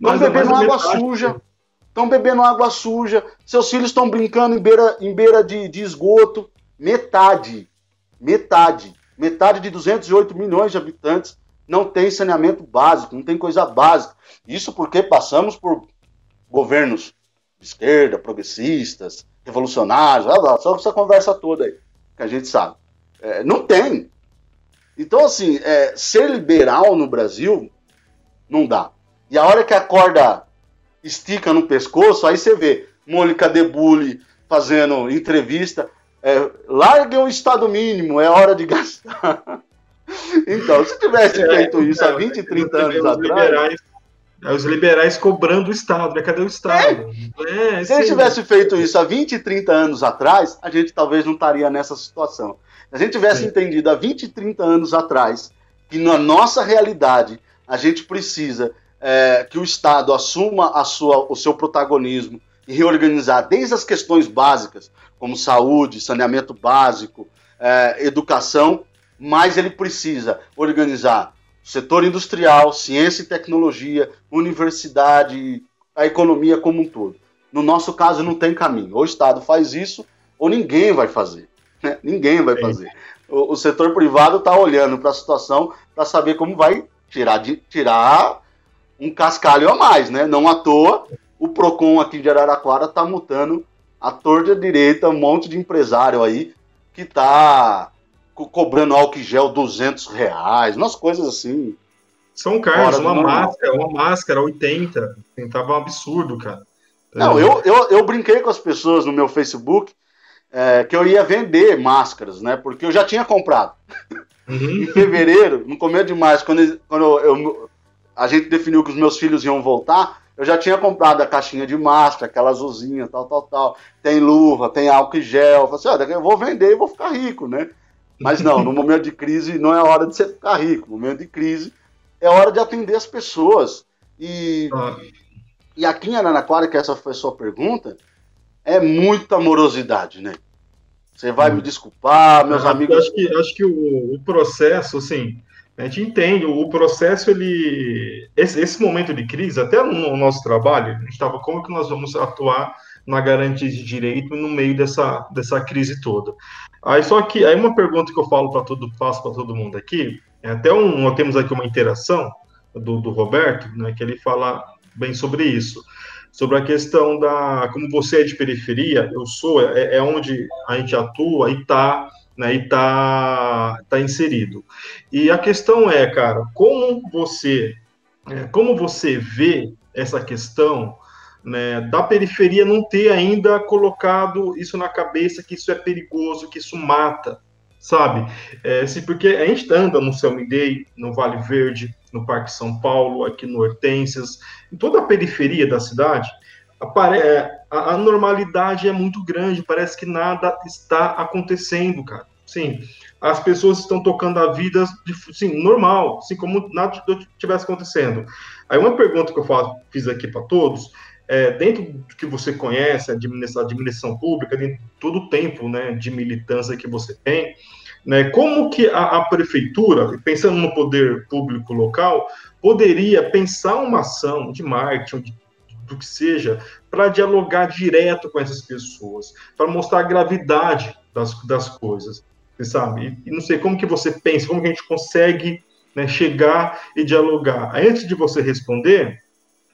Estão bebendo água metade. suja. Estão bebendo água suja. Seus filhos estão brincando em beira, em beira de, de esgoto. Metade. Metade. Metade de 208 milhões de habitantes não tem saneamento básico, não tem coisa básica. Isso porque passamos por governos de esquerda, progressistas, revolucionários, só essa conversa toda aí, que a gente sabe. É, não tem. Então, assim, é, ser liberal no Brasil não dá. E a hora que a corda estica no pescoço, aí você vê Mônica Debulli fazendo entrevista. É, largue o Estado mínimo, é hora de gastar. então, se tivesse é, feito isso há 20, 30 anos atrás. Liberais, é, os liberais cobrando o Estado, né? Cadê o Estado? É, é se ele tivesse feito isso há 20, 30 anos atrás, a gente talvez não estaria nessa situação. Se a gente tivesse entendido há 20, 30 anos atrás que na nossa realidade a gente precisa é, que o Estado assuma a sua, o seu protagonismo e reorganizar desde as questões básicas, como saúde, saneamento básico, é, educação, mas ele precisa organizar o setor industrial, ciência e tecnologia, universidade, a economia como um todo. No nosso caso, não tem caminho. Ou o Estado faz isso, ou ninguém vai fazer. Né? Ninguém vai fazer. O, o setor privado está olhando para a situação para saber como vai tirar, de, tirar um cascalho a mais, né? Não à toa, o PROCON aqui de Araraquara está mutando a torta direita um monte de empresário aí que está co cobrando álcool gel 200 reais, umas coisas assim. São Carlos, uma máscara, uma máscara 80, tava um absurdo, cara. Não, é. eu, eu, eu brinquei com as pessoas no meu Facebook é, que eu ia vender máscaras, né? Porque eu já tinha comprado. Uhum. em fevereiro, no começo de março, quando, quando eu, eu, a gente definiu que os meus filhos iam voltar, eu já tinha comprado a caixinha de máscara, aquela azulzinha, tal, tal, tal. Tem luva, tem álcool e gel. Eu falei assim, eu vou vender e vou ficar rico, né? Mas não, no momento de crise não é hora de você ficar rico. No momento de crise é hora de atender as pessoas. E, ah. e aqui em Araraquara, que essa foi a sua pergunta, é muita morosidade, né? Você vai hum. me desculpar, meus ah, amigos. Acho que, acho que o, o, processo, assim, a gente entende, o processo, ele. Esse, esse momento de crise, até no nosso trabalho, a gente estava como que nós vamos atuar na garantia de direito no meio dessa, dessa crise toda. Aí só que aí uma pergunta que eu falo para todo faço para todo mundo aqui, é até um, nós temos aqui uma interação do, do Roberto, né, que ele fala bem sobre isso sobre a questão da como você é de periferia, eu sou, é, é onde a gente atua e está né, e tá, tá inserido. E a questão é, cara, como você é, como você vê essa questão né, da periferia não ter ainda colocado isso na cabeça que isso é perigoso, que isso mata, sabe? É, se, porque a gente anda no Selmy Day, no Vale Verde, no Parque São Paulo, aqui no Hortências, em toda a periferia da cidade, a, a normalidade é muito grande, parece que nada está acontecendo, cara. Sim, as pessoas estão tocando a vida de, normal, assim como nada estivesse acontecendo. Aí uma pergunta que eu faço, fiz aqui para todos, é, dentro do que você conhece, a administração, administração pública, de todo o tempo né, de militância que você tem, né, como que a, a, prefeitura, pensando no poder público local, poderia pensar uma ação de marketing, de, do que seja, para dialogar direto com essas pessoas, para mostrar a gravidade das, das coisas, você sabe? E, não sei como que você pensa, como que a gente consegue né, chegar e dialogar. Antes de você responder,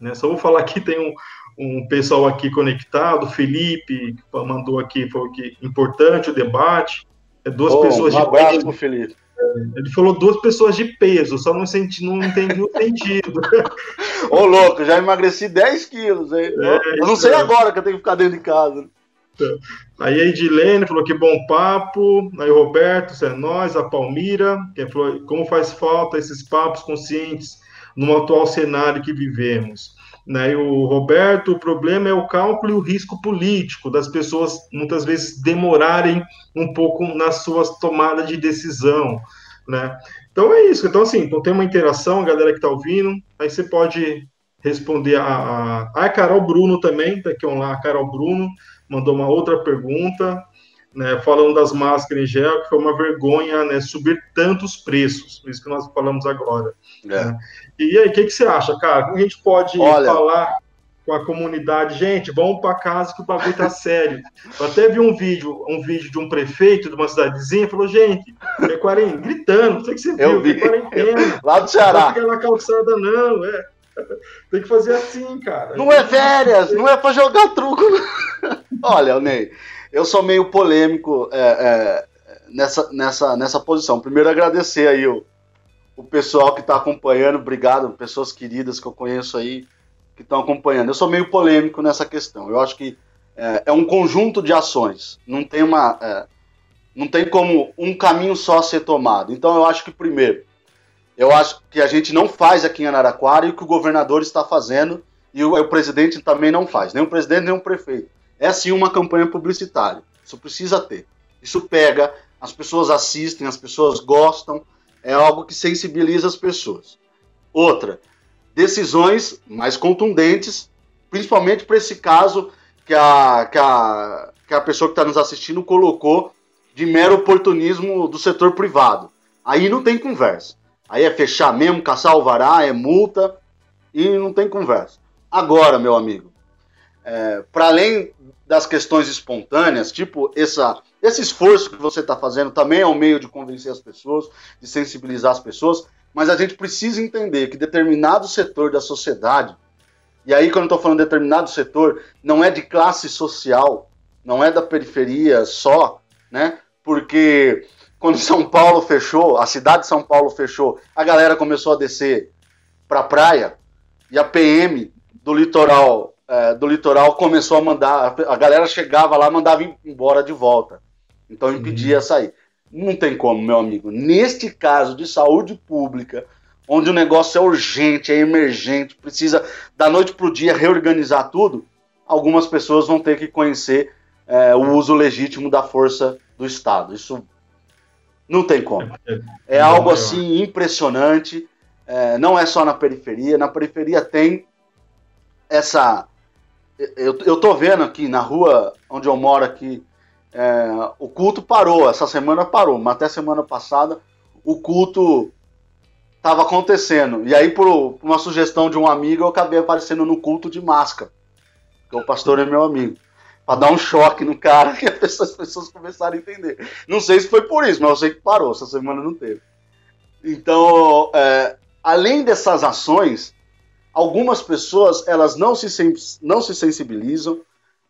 né, só vou falar aqui, tem um, um pessoal aqui conectado, Felipe mandou aqui, falou que importante o debate, é duas Bom, pessoas um abraço de Felipe. Ele falou duas pessoas de peso, só não, senti, não entendi o sentido. Ô, louco, já emagreci 10 quilos. Hein? É, eu não sei é. agora que eu tenho que ficar dentro de casa. Aí a Edilene falou que bom papo. Aí o Roberto, é nós, a Palmira, que falou como faz falta esses papos conscientes no atual cenário que vivemos. Né? E o Roberto, o problema é o cálculo e o risco político das pessoas muitas vezes demorarem um pouco nas suas tomadas de decisão. Né? Então é isso. Então, assim, então tem uma interação, a galera que está ouvindo, aí você pode responder a, a, a Carol Bruno também, daqui tá lá, a Carol Bruno mandou uma outra pergunta, né, falando das máscaras em gel, que foi uma vergonha né, subir tantos preços, isso que nós falamos agora. É. Né? E aí, o que, que, você acha, cara? Como a gente pode Olha... falar com a comunidade, gente, vamos para casa que o bagulho tá sério. Eu até vi um vídeo, um vídeo de um prefeito de uma cidadezinha, falou, gente, é quarentena, gritando, não sei que você viu, eu vi. quarentena. Lá do Ceará. Não na calçada não, é. Tem que fazer assim, cara. Não é férias, não é para jogar truco. Olha, Ney, eu sou meio polêmico é, é, nessa, nessa, nessa posição. Primeiro, agradecer aí o, o pessoal que está acompanhando, obrigado, pessoas queridas que eu conheço aí que estão acompanhando. Eu sou meio polêmico nessa questão. Eu acho que é, é um conjunto de ações. Não tem uma, é, não tem como um caminho só ser tomado. Então, eu acho que primeiro eu acho que a gente não faz aqui em Araraquara e o que o governador está fazendo e o, o presidente também não faz, nem o presidente nem o prefeito. É sim uma campanha publicitária. Isso precisa ter. Isso pega, as pessoas assistem, as pessoas gostam, é algo que sensibiliza as pessoas. Outra, decisões mais contundentes, principalmente para esse caso que a, que a, que a pessoa que está nos assistindo colocou de mero oportunismo do setor privado. Aí não tem conversa. Aí é fechar mesmo, caçar alvará, é multa e não tem conversa. Agora, meu amigo, é, para além das questões espontâneas, tipo essa, esse esforço que você está fazendo também é um meio de convencer as pessoas, de sensibilizar as pessoas, mas a gente precisa entender que determinado setor da sociedade, e aí quando eu estou falando de determinado setor, não é de classe social, não é da periferia só, né? Porque quando São Paulo fechou, a cidade de São Paulo fechou, a galera começou a descer para a praia e a PM do litoral é, do litoral começou a mandar, a galera chegava lá, mandava embora de volta. Então impedia uhum. sair. Não tem como, meu amigo. Neste caso de saúde pública, onde o negócio é urgente, é emergente, precisa da noite para o dia reorganizar tudo, algumas pessoas vão ter que conhecer é, o uso legítimo da força do Estado. Isso não tem como. É, é algo assim impressionante. É, não é só na periferia. Na periferia tem essa. Eu, eu tô vendo aqui na rua onde eu moro aqui, é, o culto parou. Essa semana parou, mas até semana passada o culto estava acontecendo. E aí, por, uma sugestão de um amigo, eu acabei aparecendo no culto de máscara. Porque o pastor é meu amigo para dar um choque no cara que as pessoas, as pessoas começaram a entender. Não sei se foi por isso, mas eu sei que parou, essa semana não teve. Então, é, além dessas ações, algumas pessoas elas não se, não se sensibilizam,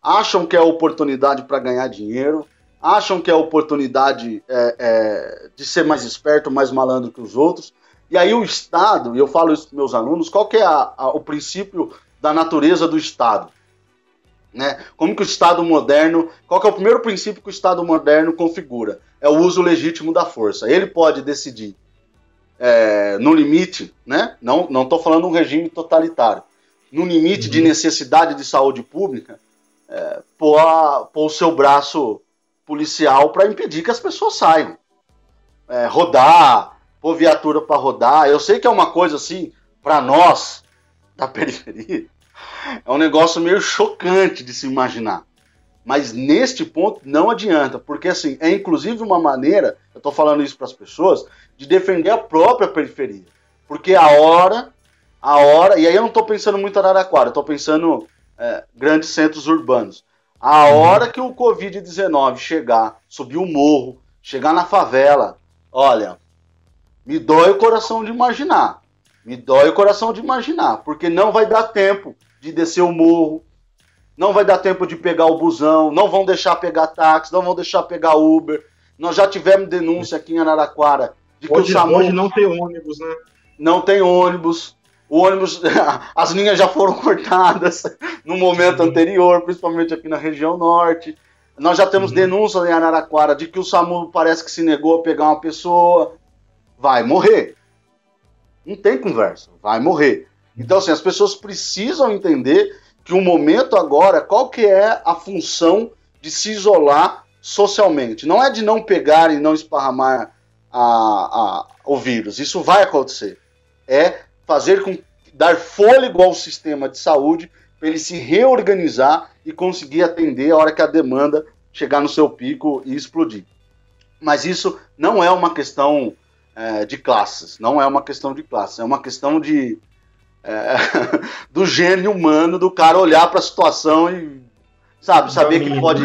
acham que é oportunidade para ganhar dinheiro, acham que é oportunidade é, é, de ser mais esperto, mais malandro que os outros. E aí o Estado, e eu falo isso para meus alunos, qual que é a, a, o princípio da natureza do Estado? Né? Como que o Estado moderno, qual que é o primeiro princípio que o Estado moderno configura? É o uso legítimo da força. Ele pode decidir é, no limite, né? não estou falando um regime totalitário, no limite uhum. de necessidade de saúde pública, é, pôr, a, pôr o seu braço policial para impedir que as pessoas saiam. É, rodar, pôr viatura para rodar. Eu sei que é uma coisa assim, para nós da periferia, é um negócio meio chocante de se imaginar. Mas neste ponto não adianta, porque assim, é inclusive uma maneira, eu estou falando isso para as pessoas, de defender a própria periferia. Porque a hora, a hora, e aí eu não estou pensando muito em Araraquara, eu estou pensando é, grandes centros urbanos. A uhum. hora que o Covid-19 chegar, subir o morro, chegar na favela, olha, me dói o coração de imaginar. Me dói o coração de imaginar, porque não vai dar tempo de descer o morro, não vai dar tempo de pegar o busão, não vão deixar pegar táxi, não vão deixar pegar Uber. Nós já tivemos denúncia aqui em Araraquara de que hoje, o SAMU... Hoje não tem ônibus, né? Não tem ônibus. O ônibus, as linhas já foram cortadas no momento anterior, principalmente aqui na região norte. Nós já temos uhum. denúncias em Araraquara de que o SAMU parece que se negou a pegar uma pessoa. Vai morrer. Não tem conversa, vai morrer. Então, assim, as pessoas precisam entender que o momento agora, qual que é a função de se isolar socialmente? Não é de não pegar e não esparramar a, a, o vírus. Isso vai acontecer. É fazer com dar fôlego ao sistema de saúde para ele se reorganizar e conseguir atender a hora que a demanda chegar no seu pico e explodir. Mas isso não é uma questão é, de classes, não é uma questão de classes, é uma questão de é, do gênio humano do cara olhar para a situação e sabe saber que pode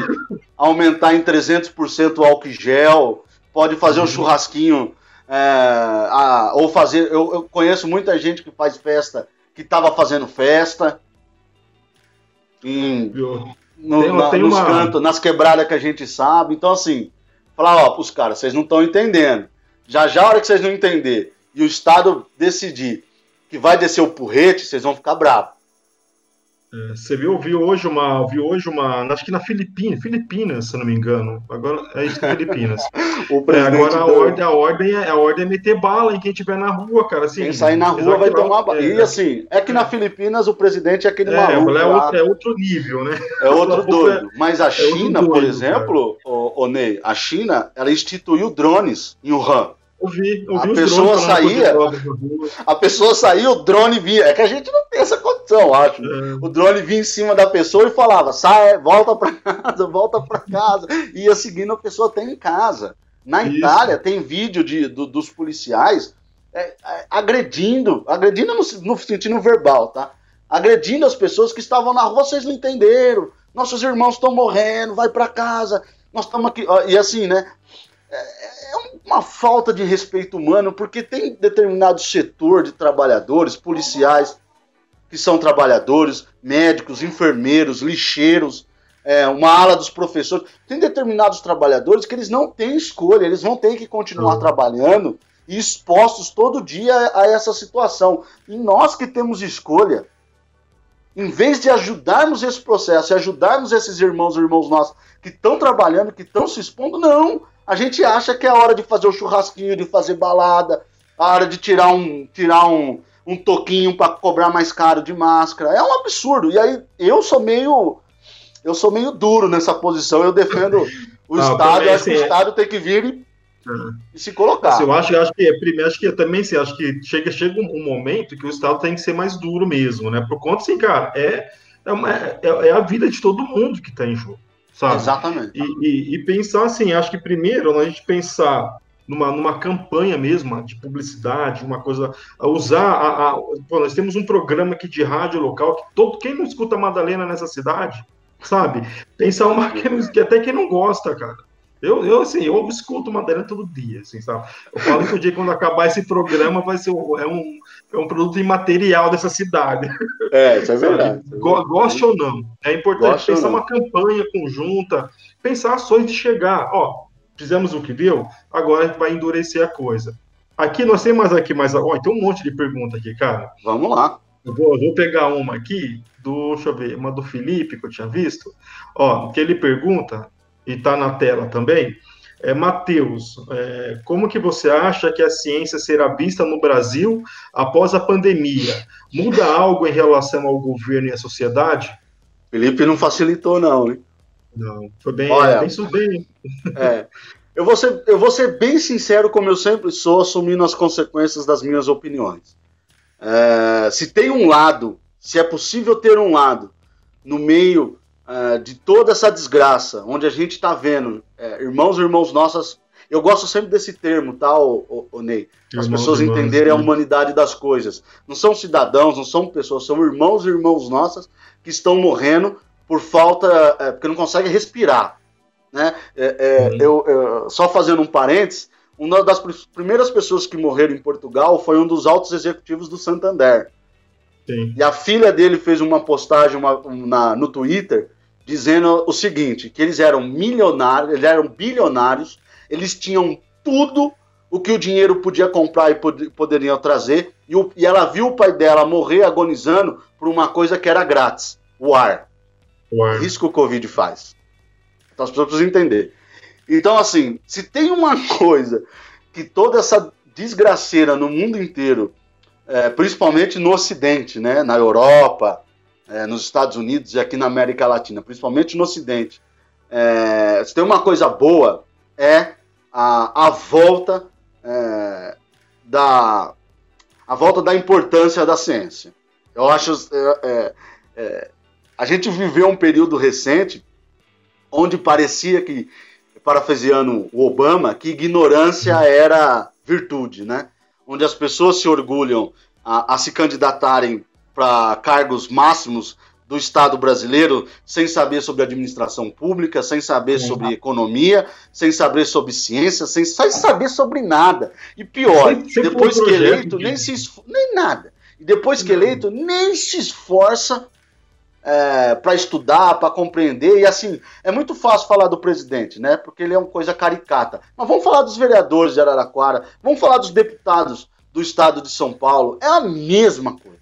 aumentar em 300% o álcool gel, pode fazer um churrasquinho é, a, ou fazer. Eu, eu, conheço muita gente que faz festa que estava fazendo festa. Em, no, tem, na, tem nos uma... cantos, nas quebradas que a gente sabe. Então, assim, falar, ó, pros caras, vocês não estão entendendo. Já já a hora que vocês não entender e o Estado decidir que vai descer o porrete, vocês vão ficar bravos. É, você viu, viu hoje uma, viu hoje uma, acho que na Filipinas, Filipinas, se não me engano. Agora é isso Filipinas. é, agora a ordem, a ordem é a ordem é meter bala em quem estiver na rua, cara. Assim, quem sair na rua vai tomar bala. É, e assim, é que na Filipinas o presidente é aquele é, maluco. É outro, é outro nível, né? É outro doido. Mas a China, doido, por exemplo, o, o Ney, a China, ela instituiu drones em Wuhan. Ouvi, ouvi a pessoa saía, a pessoa saía, o drone vinha. É que a gente não tem essa condição, acho. É. O drone vinha em cima da pessoa e falava: sai, volta para casa, volta para casa. Ia seguindo a pessoa até em casa. Na Isso. Itália tem vídeo de, do, dos policiais é, é, agredindo, agredindo no, no sentido verbal, tá? Agredindo as pessoas que estavam na rua, vocês não entenderam. Nossos irmãos estão morrendo, vai para casa. Nós estamos aqui. E assim, né? É, uma falta de respeito humano, porque tem determinado setor de trabalhadores, policiais, que são trabalhadores, médicos, enfermeiros, lixeiros, é, uma ala dos professores. Tem determinados trabalhadores que eles não têm escolha, eles vão ter que continuar uhum. trabalhando e expostos todo dia a essa situação. E nós que temos escolha, em vez de ajudarmos esse processo, ajudarmos esses irmãos e irmãos nossos que estão trabalhando, que estão se expondo, não. A gente acha que é a hora de fazer o churrasquinho, de fazer balada, a hora de tirar um, tirar um, um toquinho para cobrar mais caro de máscara. É um absurdo. E aí eu sou meio eu sou meio duro nessa posição. Eu defendo o Não, Estado. Eu acho que o Estado tem que vir e, uhum. e se colocar. Assim, eu acho, eu acho que primeiro acho que também assim, acho que chega chega um momento que o Estado tem que ser mais duro mesmo, né? Por conta assim, cara, é é, uma, é, é a vida de todo mundo que está em jogo sabe? Exatamente. E, e, e, pensar assim, acho que primeiro a gente pensar numa, numa campanha mesmo de publicidade, uma coisa, usar a, a pô, nós temos um programa aqui de rádio local que todo quem não escuta Madalena nessa cidade, sabe? Pensar uma que, que até quem não gosta, cara. Eu, eu, assim, eu escuto Madalena todo dia, assim, sabe? Eu falo que o dia quando acabar esse programa vai ser é um, é um produto imaterial dessa cidade. É, isso é verdade. Goste ou não. É importante Goste pensar uma campanha conjunta, pensar ações de chegar. Ó, fizemos o que deu, agora vai endurecer a coisa. Aqui nós temos mais aqui, mais. Ó, tem um monte de pergunta aqui, cara. Vamos lá. Eu vou, vou pegar uma aqui, do, deixa eu ver, uma do Felipe, que eu tinha visto. Ó, que ele pergunta e está na tela também. É, Matheus, é, como que você acha que a ciência será vista no Brasil após a pandemia? Muda algo em relação ao governo e à sociedade? Felipe não facilitou, não, hein? Não, foi bem, Olha, bem, bem. É, eu, vou ser, eu vou ser bem sincero, como eu sempre sou, assumindo as consequências das minhas opiniões. É, se tem um lado, se é possível ter um lado no meio uh, de toda essa desgraça, onde a gente está vendo uh, irmãos e irmãos nossas. Eu gosto sempre desse termo, tá, o, o Ney? As pessoas irmãos, entenderem a humanidade das coisas. Não são cidadãos, não são pessoas, são irmãos e irmãos nossas que estão morrendo por falta, é, porque não conseguem respirar. Né? É, é, uhum. eu, eu, só fazendo um parênteses, uma das primeiras pessoas que morreram em Portugal foi um dos altos executivos do Santander. Sim. E a filha dele fez uma postagem uma, na, no Twitter dizendo o seguinte: que eles eram milionários, eles eram bilionários, eles tinham tudo o que o dinheiro podia comprar e pod poderiam trazer, e, o, e, ela viu o pai dela morrer agonizando por uma coisa que era grátis, o ar. O ar. Isso que o Covid faz. Então as pessoas precisam entender. Então, assim, se tem uma coisa que toda essa desgraceira no mundo inteiro, é, principalmente no Ocidente, né, na Europa, é, nos Estados Unidos e aqui na América Latina, principalmente no Ocidente, é, se tem uma coisa boa, é a, a volta é, da a volta da importância da ciência. Eu acho é, é, a gente viveu um período recente onde parecia que parafraseando o Obama que ignorância era virtude, né? Onde as pessoas se orgulham a, a se candidatarem para cargos máximos do Estado brasileiro sem saber sobre administração pública, sem saber sobre economia, sem saber sobre ciência, sem, sem saber sobre nada. E pior, depois que eleito, nem se nem nada. E depois que eleito, nem se esforça é, para estudar, para compreender. E assim, é muito fácil falar do presidente, né? Porque ele é uma coisa caricata. Mas vamos falar dos vereadores de Araraquara, vamos falar dos deputados do estado de São Paulo. É a mesma coisa.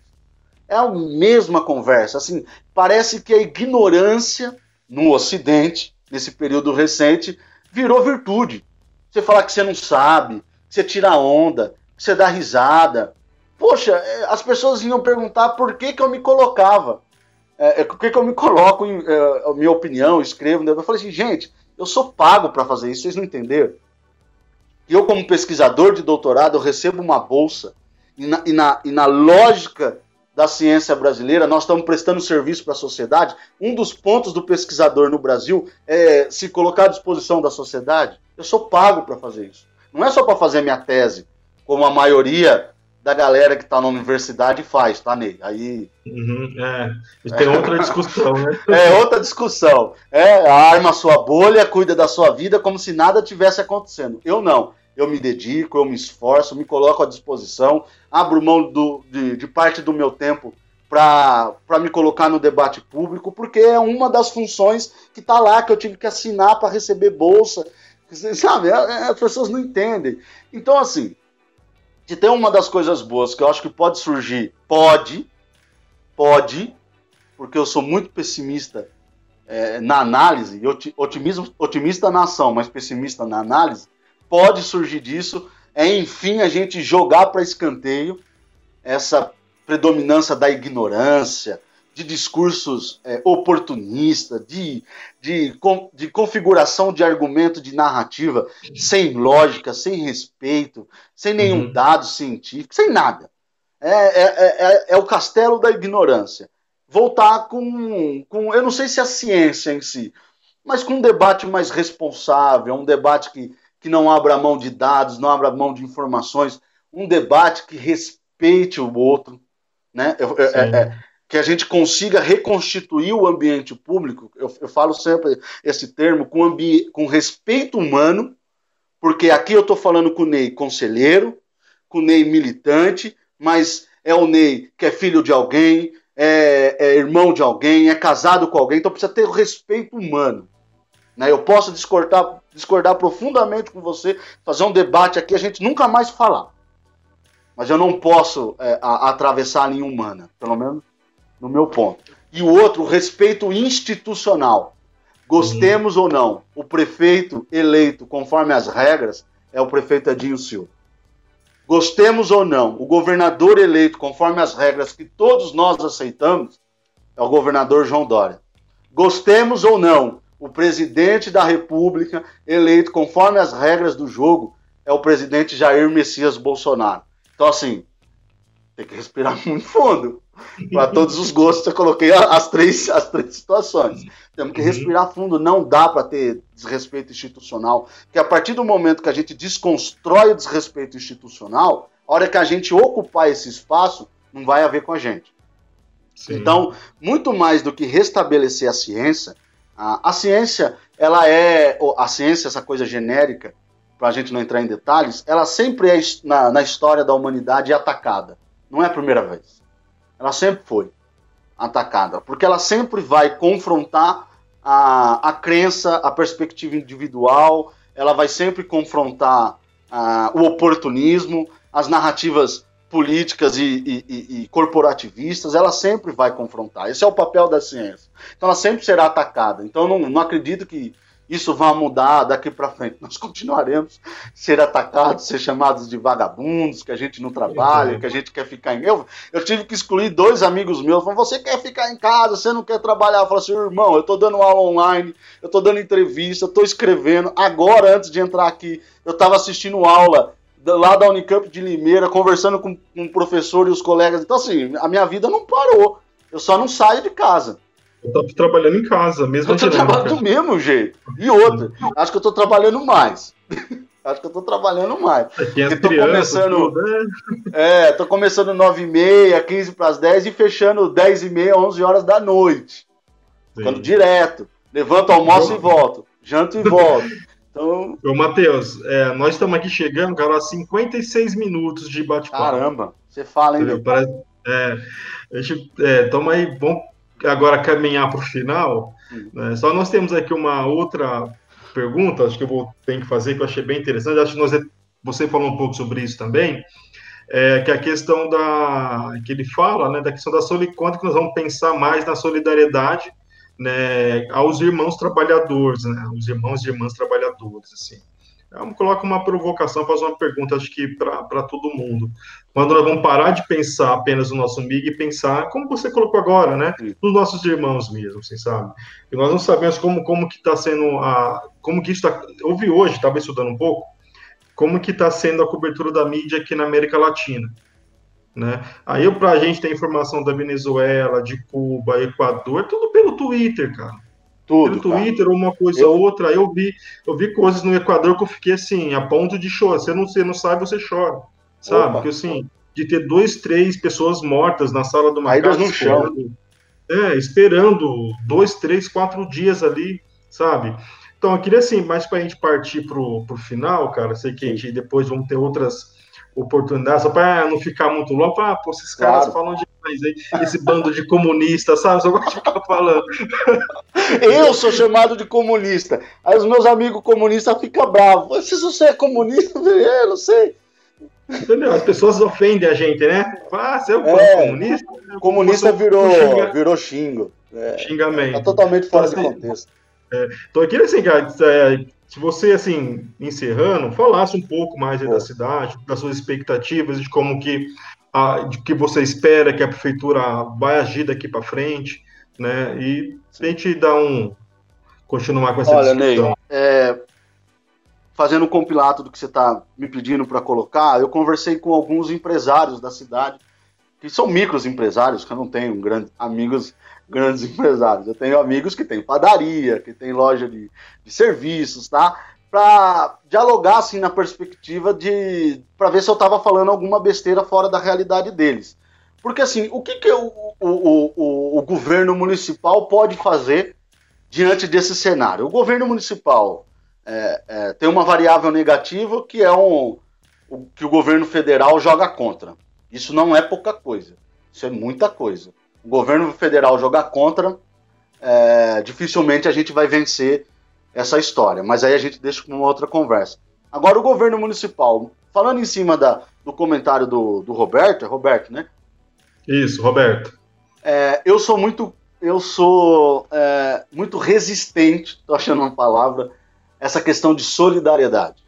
É a mesma conversa. Assim, parece que a ignorância no Ocidente, nesse período recente, virou virtude. Você falar que você não sabe, que você tira onda, que você dá risada. Poxa, é, as pessoas vinham perguntar por que, que eu me colocava. É, é, que, eu me coloco em é, minha opinião, escrevo. Né? Eu falei assim, gente, eu sou pago para fazer isso, vocês não entenderam? Eu, como pesquisador de doutorado, eu recebo uma bolsa. E na, e na, e na lógica da ciência brasileira, nós estamos prestando serviço para a sociedade. Um dos pontos do pesquisador no Brasil é se colocar à disposição da sociedade. Eu sou pago para fazer isso. Não é só para fazer minha tese, como a maioria da galera que está na universidade faz, tá, Ney? Aí. Uhum, é. Tem outra discussão, né? é outra discussão. É, arma a sua bolha, cuida da sua vida como se nada tivesse acontecendo. Eu não eu me dedico, eu me esforço, me coloco à disposição, abro mão do, de, de parte do meu tempo para me colocar no debate público, porque é uma das funções que está lá, que eu tive que assinar para receber bolsa. Sabe, é, é, as pessoas não entendem. Então, assim, se tem uma das coisas boas que eu acho que pode surgir, pode, pode, porque eu sou muito pessimista é, na análise, otimismo, otimista na ação, mas pessimista na análise, pode surgir disso é, enfim, a gente jogar para escanteio essa predominância da ignorância, de discursos é, oportunistas, de, de, de configuração de argumento, de narrativa, sem lógica, sem respeito, sem nenhum uhum. dado científico, sem nada. É, é, é, é, o castelo da ignorância. Voltar com, com. Eu não sei se a ciência em si, mas com um debate mais responsável, um debate que que não abra mão de dados, não abra mão de informações, um debate que respeite o outro, né? É, é, é, que a gente consiga reconstituir o ambiente público. Eu, eu falo sempre esse termo com, com respeito humano, porque aqui eu estou falando com o Ney conselheiro, com o Ney militante, mas é o Ney que é filho de alguém, é, é irmão de alguém, é casado com alguém, então precisa ter respeito humano. Né? Eu posso discordar, discordar profundamente com você, fazer um debate aqui, a gente nunca mais falar. Mas eu não posso é, a, atravessar a linha humana, pelo menos no meu ponto. E o outro, o respeito institucional. Gostemos uhum. ou não, o prefeito eleito conforme as regras é o prefeito Edinho Silva. Gostemos ou não, o governador eleito conforme as regras que todos nós aceitamos é o governador João Dória. Gostemos ou não, o presidente da República, eleito conforme as regras do jogo, é o presidente Jair Messias Bolsonaro. Então, assim, tem que respirar muito fundo. Para todos os gostos, eu coloquei as três, as três situações. Temos que respirar fundo, não dá para ter desrespeito institucional, porque a partir do momento que a gente desconstrói o desrespeito institucional, a hora que a gente ocupar esse espaço, não vai haver com a gente. Sim. Então, muito mais do que restabelecer a ciência, a, a ciência, ela é. A ciência, essa coisa genérica, para a gente não entrar em detalhes, ela sempre é, na, na história da humanidade, atacada. Não é a primeira vez. Ela sempre foi atacada, porque ela sempre vai confrontar a, a crença, a perspectiva individual, ela vai sempre confrontar ah, o oportunismo, as narrativas políticas e, e, e, corporativistas, ela sempre vai confrontar. Esse é o papel da ciência. Então ela sempre será atacada. Então não, não acredito que isso vai mudar daqui para frente. Nós continuaremos ser atacados, ser chamados de vagabundos, que a gente não trabalha, que a gente quer ficar em. Eu, eu tive que excluir dois amigos meus. Falaram, você quer ficar em casa, você não quer trabalhar? Eu falei assim, irmão, eu estou dando aula online, eu estou dando entrevista, estou escrevendo. Agora, antes de entrar aqui, eu estava assistindo aula lá da Unicamp de Limeira, conversando com, com o professor e os colegas. Então, assim, a minha vida não parou. Eu só não saio de casa. Eu tô trabalhando em casa, mesmo Eu tô trabalhando do mesmo jeito. E outra, acho que eu tô trabalhando mais. acho que eu tô trabalhando mais. Aqui as tô começando. Tudo, né? É, tô começando 9h30, 15 para as 10 e fechando 10h30, 11 horas da noite. Sim. Ficando direto. Levanto, almoço Eu... e volto. Janto e volto. Então... Ô, Matheus, é, nós estamos aqui chegando, cara, a 56 minutos de bate-papo. Caramba, você fala, hein? Parece, é, a gente, é, toma aí, vamos agora caminhar para o final. Né? Só nós temos aqui uma outra pergunta, acho que eu vou ter que fazer, que eu achei bem interessante. Acho que nós, você falou um pouco sobre isso também, é, que é a questão da que ele fala, né, da questão da solidariedade, quando que nós vamos pensar mais na solidariedade, né, aos irmãos trabalhadores, né, os irmãos e irmãs trabalhadores, assim. Vamos colocar uma provocação, fazer uma pergunta, acho que para todo mundo. Quando nós vamos parar de pensar apenas no nosso amigo e pensar, como você colocou agora, né? Nos nossos irmãos mesmo, você sabe? E nós não sabemos como, como que está sendo a. Como que isso está. Eu vi hoje, estava estudando um pouco, como que está sendo a cobertura da mídia aqui na América Latina. Né? Aí para a gente ter informação da Venezuela, de Cuba, Equador, tudo pelo Twitter, cara. Tudo, no Twitter, cara. uma coisa ou eu... outra. Eu vi, eu vi coisas no Equador que eu fiquei assim, a ponto de chorar. Você não, você não sabe, você chora. Sabe? Opa. Porque assim, de ter dois, três pessoas mortas na sala do uma casa no chão. É, esperando dois, três, quatro dias ali, sabe? Então, eu queria assim, mais para a gente partir pro, pro final, cara. Sei que a gente depois vamos ter outras oportunidades, só para não ficar muito para ah, pô, esses caras claro. falam demais aí, esse bando de comunistas, sabe? Só gosto de ficar falando. Eu sou chamado de comunista. Aí os meus amigos comunistas ficam bravos. Se você é comunista, eu não sei. Entendeu? As pessoas ofendem a gente, né? Ah, você é, um é comunista? Comunista virou, xinga... virou xingo. É, Xingamento. Tá totalmente fora então, assim, de contexto. É, então, assim, cara, é, se você, assim, encerrando, falasse um pouco mais da cidade, das suas expectativas, de como que, a, de que você espera que a prefeitura vai agir daqui para frente, né? E a gente dar um continuar com essa Olha, discussão. Ney, é, fazendo um compilado do que você está me pedindo para colocar, eu conversei com alguns empresários da cidade, que são micros empresários, que eu não tenho grandes amigos grandes empresários. Eu tenho amigos que têm padaria, que têm loja de, de serviços, tá? Para dialogar assim na perspectiva de para ver se eu estava falando alguma besteira fora da realidade deles. Porque assim, o que, que o, o, o, o governo municipal pode fazer diante desse cenário? O governo municipal é, é, tem uma variável negativa que é um, o, que o governo federal joga contra. Isso não é pouca coisa. Isso é muita coisa o governo federal jogar contra, é, dificilmente a gente vai vencer essa história. Mas aí a gente deixa para uma outra conversa. Agora, o governo municipal, falando em cima da, do comentário do, do Roberto, é Roberto, né? Isso, Roberto. É, eu sou muito, eu sou é, muito resistente, estou achando uma palavra, essa questão de solidariedade.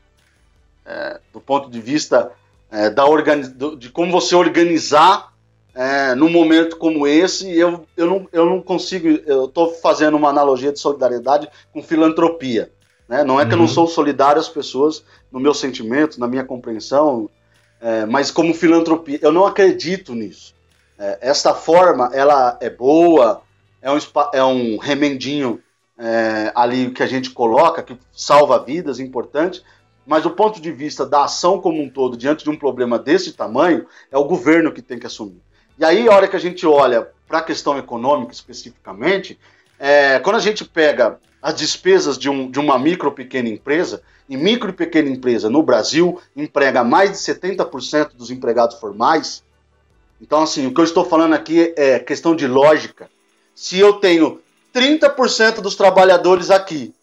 É, do ponto de vista é, da organi de como você organizar é, num momento como esse, eu, eu, não, eu não consigo. Eu estou fazendo uma analogia de solidariedade com filantropia. Né? Não é que uhum. eu não uhum. sou solidário às pessoas, no meu sentimento, na minha compreensão, é, mas como filantropia. Eu não acredito nisso. É, esta forma, ela é boa, é um, é um remendinho é, ali que a gente coloca, que salva vidas, importante, mas do ponto de vista da ação como um todo, diante de um problema desse tamanho, é o governo que tem que assumir. E aí, a hora que a gente olha para a questão econômica especificamente, é, quando a gente pega as despesas de, um, de uma micro ou pequena empresa, e micro e pequena empresa no Brasil emprega mais de 70% dos empregados formais, então, assim, o que eu estou falando aqui é questão de lógica. Se eu tenho 30% dos trabalhadores aqui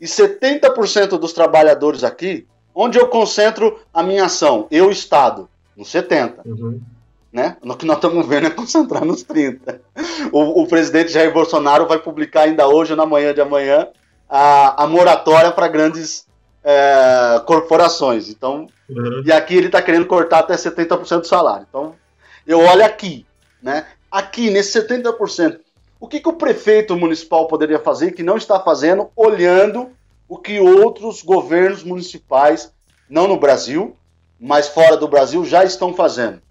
e 70% dos trabalhadores aqui, Onde eu concentro a minha ação? Eu, Estado, no 70. Uhum. Né? No que nós estamos vendo é concentrar nos 30. O, o presidente Jair Bolsonaro vai publicar ainda hoje, ou na manhã de amanhã, a, a moratória para grandes é, corporações. Então, uhum. e aqui ele está querendo cortar até 70% do salário. Então, eu olho aqui, né? Aqui, nesse 70%, o que, que o prefeito municipal poderia fazer que não está fazendo, olhando o que outros governos municipais, não no Brasil, mas fora do Brasil, já estão fazendo?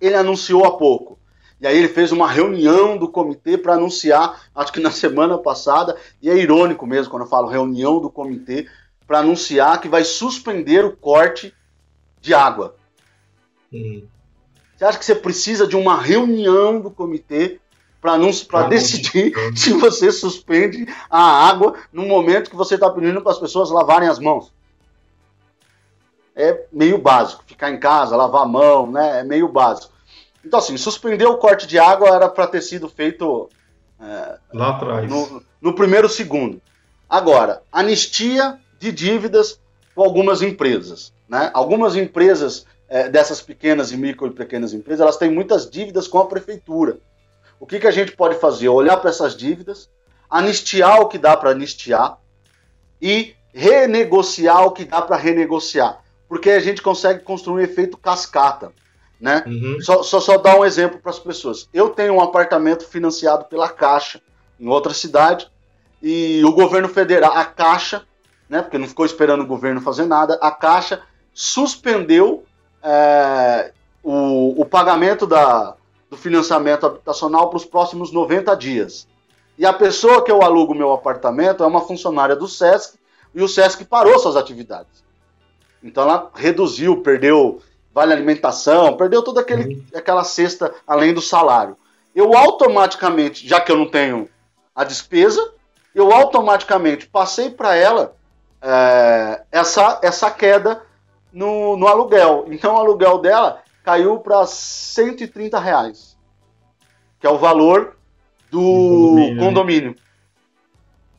Ele anunciou há pouco. E aí ele fez uma reunião do comitê para anunciar, acho que na semana passada, e é irônico mesmo quando eu falo reunião do comitê, para anunciar que vai suspender o corte de água. Uhum. Você acha que você precisa de uma reunião do comitê para decidir se você suspende a água no momento que você está pedindo para as pessoas lavarem as mãos? É meio básico. Ficar em casa, lavar a mão, né? É meio básico. Então, assim, suspender o corte de água era para ter sido feito é, lá atrás. No, no primeiro segundo. Agora, anistia de dívidas com algumas empresas. Né? Algumas empresas é, dessas pequenas e micro e pequenas empresas, elas têm muitas dívidas com a prefeitura. O que, que a gente pode fazer? Olhar para essas dívidas, anistiar o que dá para anistiar e renegociar o que dá para renegociar. Porque a gente consegue construir um efeito cascata. Né? Uhum. Só, só, só dar um exemplo para as pessoas. Eu tenho um apartamento financiado pela Caixa em outra cidade e o governo federal, a Caixa, né, porque não ficou esperando o governo fazer nada, a Caixa suspendeu é, o, o, pagamento da, do financiamento habitacional para os próximos 90 dias. E a pessoa que eu alugo meu apartamento é uma funcionária do SESC e o SESC parou suas atividades. Então ela reduziu, perdeu vale alimentação, perdeu toda aquele, uhum. aquela cesta além do salário. Eu automaticamente, já que eu não tenho a despesa, eu automaticamente passei para ela é, essa, essa queda no, no aluguel. Então o aluguel dela caiu para 130 reais, que é o valor do condomínio. Né? condomínio.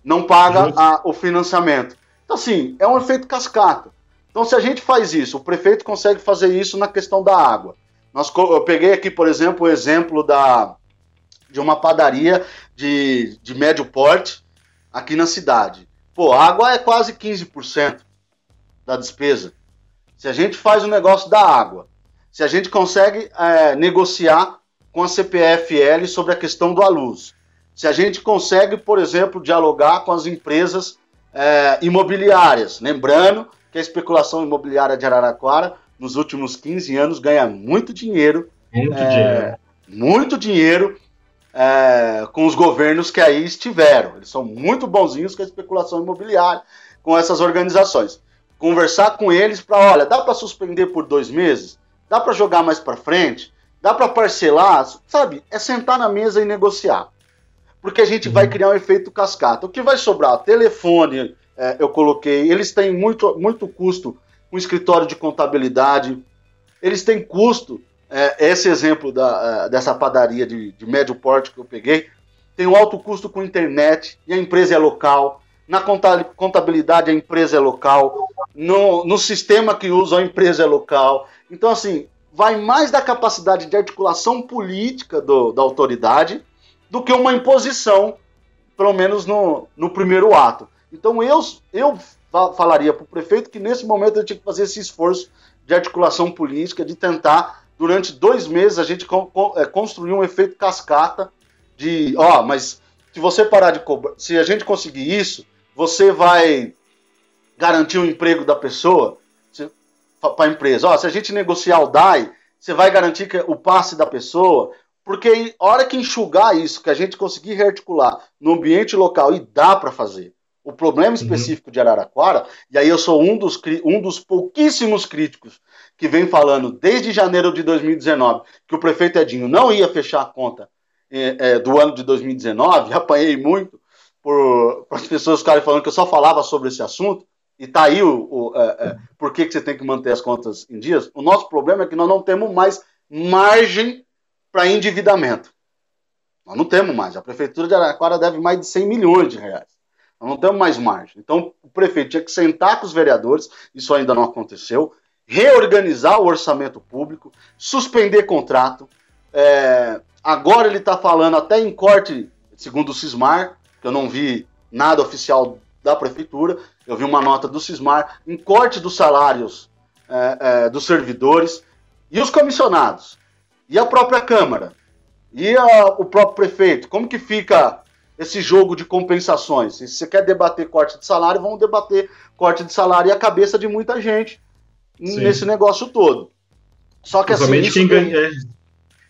Não paga a, o financiamento. Então, assim, é um efeito cascata. Então, se a gente faz isso, o prefeito consegue fazer isso na questão da água. Nós, eu peguei aqui, por exemplo, o exemplo da, de uma padaria de, de médio porte aqui na cidade. Pô, a água é quase 15% da despesa. Se a gente faz o negócio da água, se a gente consegue é, negociar com a CPFL sobre a questão do luz, se a gente consegue, por exemplo, dialogar com as empresas é, imobiliárias, lembrando que a especulação imobiliária de Araraquara, nos últimos 15 anos, ganha muito dinheiro. Muito é, dinheiro. Muito dinheiro é, com os governos que aí estiveram. Eles são muito bonzinhos com a especulação imobiliária, com essas organizações conversar com eles para, olha, dá para suspender por dois meses? Dá para jogar mais para frente? Dá para parcelar? Sabe? É sentar na mesa e negociar. Porque a gente vai uhum. criar um efeito cascata. O que vai sobrar? Telefone, é, eu coloquei. Eles têm muito, muito custo com escritório de contabilidade. Eles têm custo. É, esse exemplo da, é, dessa padaria de, de médio porte que eu peguei tem um alto custo com internet e a empresa é local. Na contabilidade, a empresa é local. No, no sistema que usa, a empresa é local. Então, assim, vai mais da capacidade de articulação política do, da autoridade do que uma imposição, pelo menos no, no primeiro ato. Então, eu, eu falaria para o prefeito que nesse momento ele tinha que fazer esse esforço de articulação política, de tentar, durante dois meses, a gente é, construir um efeito cascata de, ó, mas se você parar de cobrar, se a gente conseguir isso, você vai garantir o emprego da pessoa para a empresa. Ó, se a gente negociar o DAI, você vai garantir que, o passe da pessoa, porque a hora que enxugar isso, que a gente conseguir rearticular no ambiente local, e dá para fazer. O problema uhum. específico uhum. de Araraquara, e aí eu sou um dos, um dos pouquíssimos críticos que vem falando desde janeiro de 2019 que o prefeito Edinho não ia fechar a conta é, é, do ano de 2019, apanhei muito, por, por as pessoas ficarem falando que eu só falava sobre esse assunto, e tá aí o, o é, é, por que, que você tem que manter as contas em dias, o nosso problema é que nós não temos mais margem para endividamento. Nós não temos mais. A Prefeitura de Araraquara deve mais de 100 milhões de reais. Nós não temos mais margem. Então, o prefeito tinha que sentar com os vereadores, isso ainda não aconteceu, reorganizar o orçamento público, suspender contrato. É, agora ele está falando até em corte, segundo o Cismar, que eu não vi nada oficial da prefeitura, eu vi uma nota do Cismar, em corte dos salários é, é, dos servidores e os comissionados, e a própria Câmara, e a, o próprio prefeito. Como que fica esse jogo de compensações? Se você quer debater corte de salário, vamos debater corte de salário e a cabeça de muita gente Sim. nesse negócio todo. Só que assim, quem ganha, é,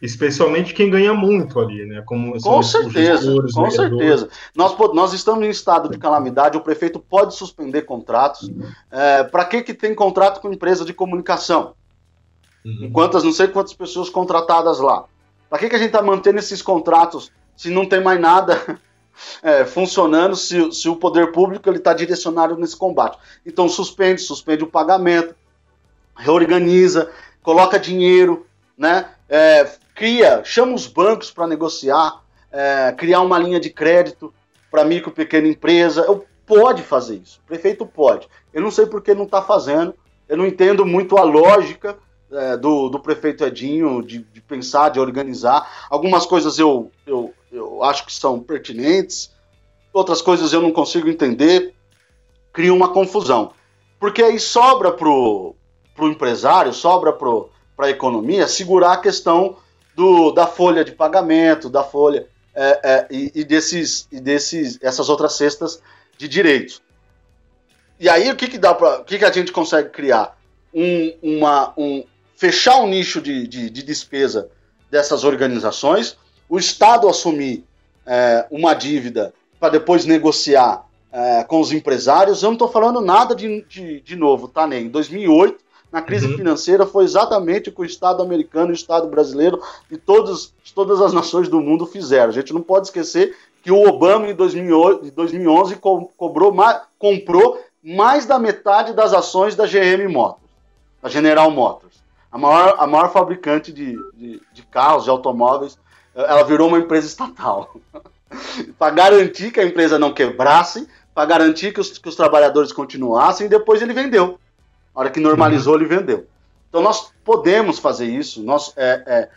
especialmente quem ganha muito ali, né? Como com certeza, com certeza. Nós, nós estamos em estado de calamidade, o prefeito pode suspender contratos. É, Para que, que tem contrato com empresa de comunicação? Uhum. Quantas, não sei quantas pessoas contratadas lá. Para que, que a gente está mantendo esses contratos se não tem mais nada é, funcionando, se, se o poder público está direcionado nesse combate? Então suspende, suspende o pagamento reorganiza, coloca dinheiro, né? É, cria, chama os bancos para negociar, é, criar uma linha de crédito para micro e pequena empresa. Eu pode fazer isso, o prefeito pode. Eu não sei por que não está fazendo. Eu não entendo muito a lógica é, do, do prefeito Edinho de, de, pensar, de organizar. Algumas coisas eu, eu, eu acho que são pertinentes, outras coisas eu não consigo entender. Cria uma confusão. Porque aí sobra para o empresário, sobra para a economia segurar a questão do, da folha de pagamento, da folha é, é, e, e, desses, e desses, essas outras cestas de direitos. E aí o que, que dá para, o que, que a gente consegue criar? Um, uma, um, fechar um nicho de, de, de despesa dessas organizações, o Estado assumir é, uma dívida para depois negociar é, com os empresários. Eu não estou falando nada de, de, de novo, tá, Ney? Em 2008, na crise uhum. financeira foi exatamente o que o Estado americano, o Estado brasileiro e todos, todas as nações do mundo fizeram. A gente não pode esquecer que o Obama, em 2008, 2011, co cobrou mais, comprou mais da metade das ações da GM Motors, da General Motors. A maior, a maior fabricante de, de, de carros, de automóveis, ela virou uma empresa estatal. para garantir que a empresa não quebrasse, para garantir que os, que os trabalhadores continuassem, e depois ele vendeu. A hora que normalizou, uhum. ele vendeu. Então nós podemos fazer isso. Nós, é, é,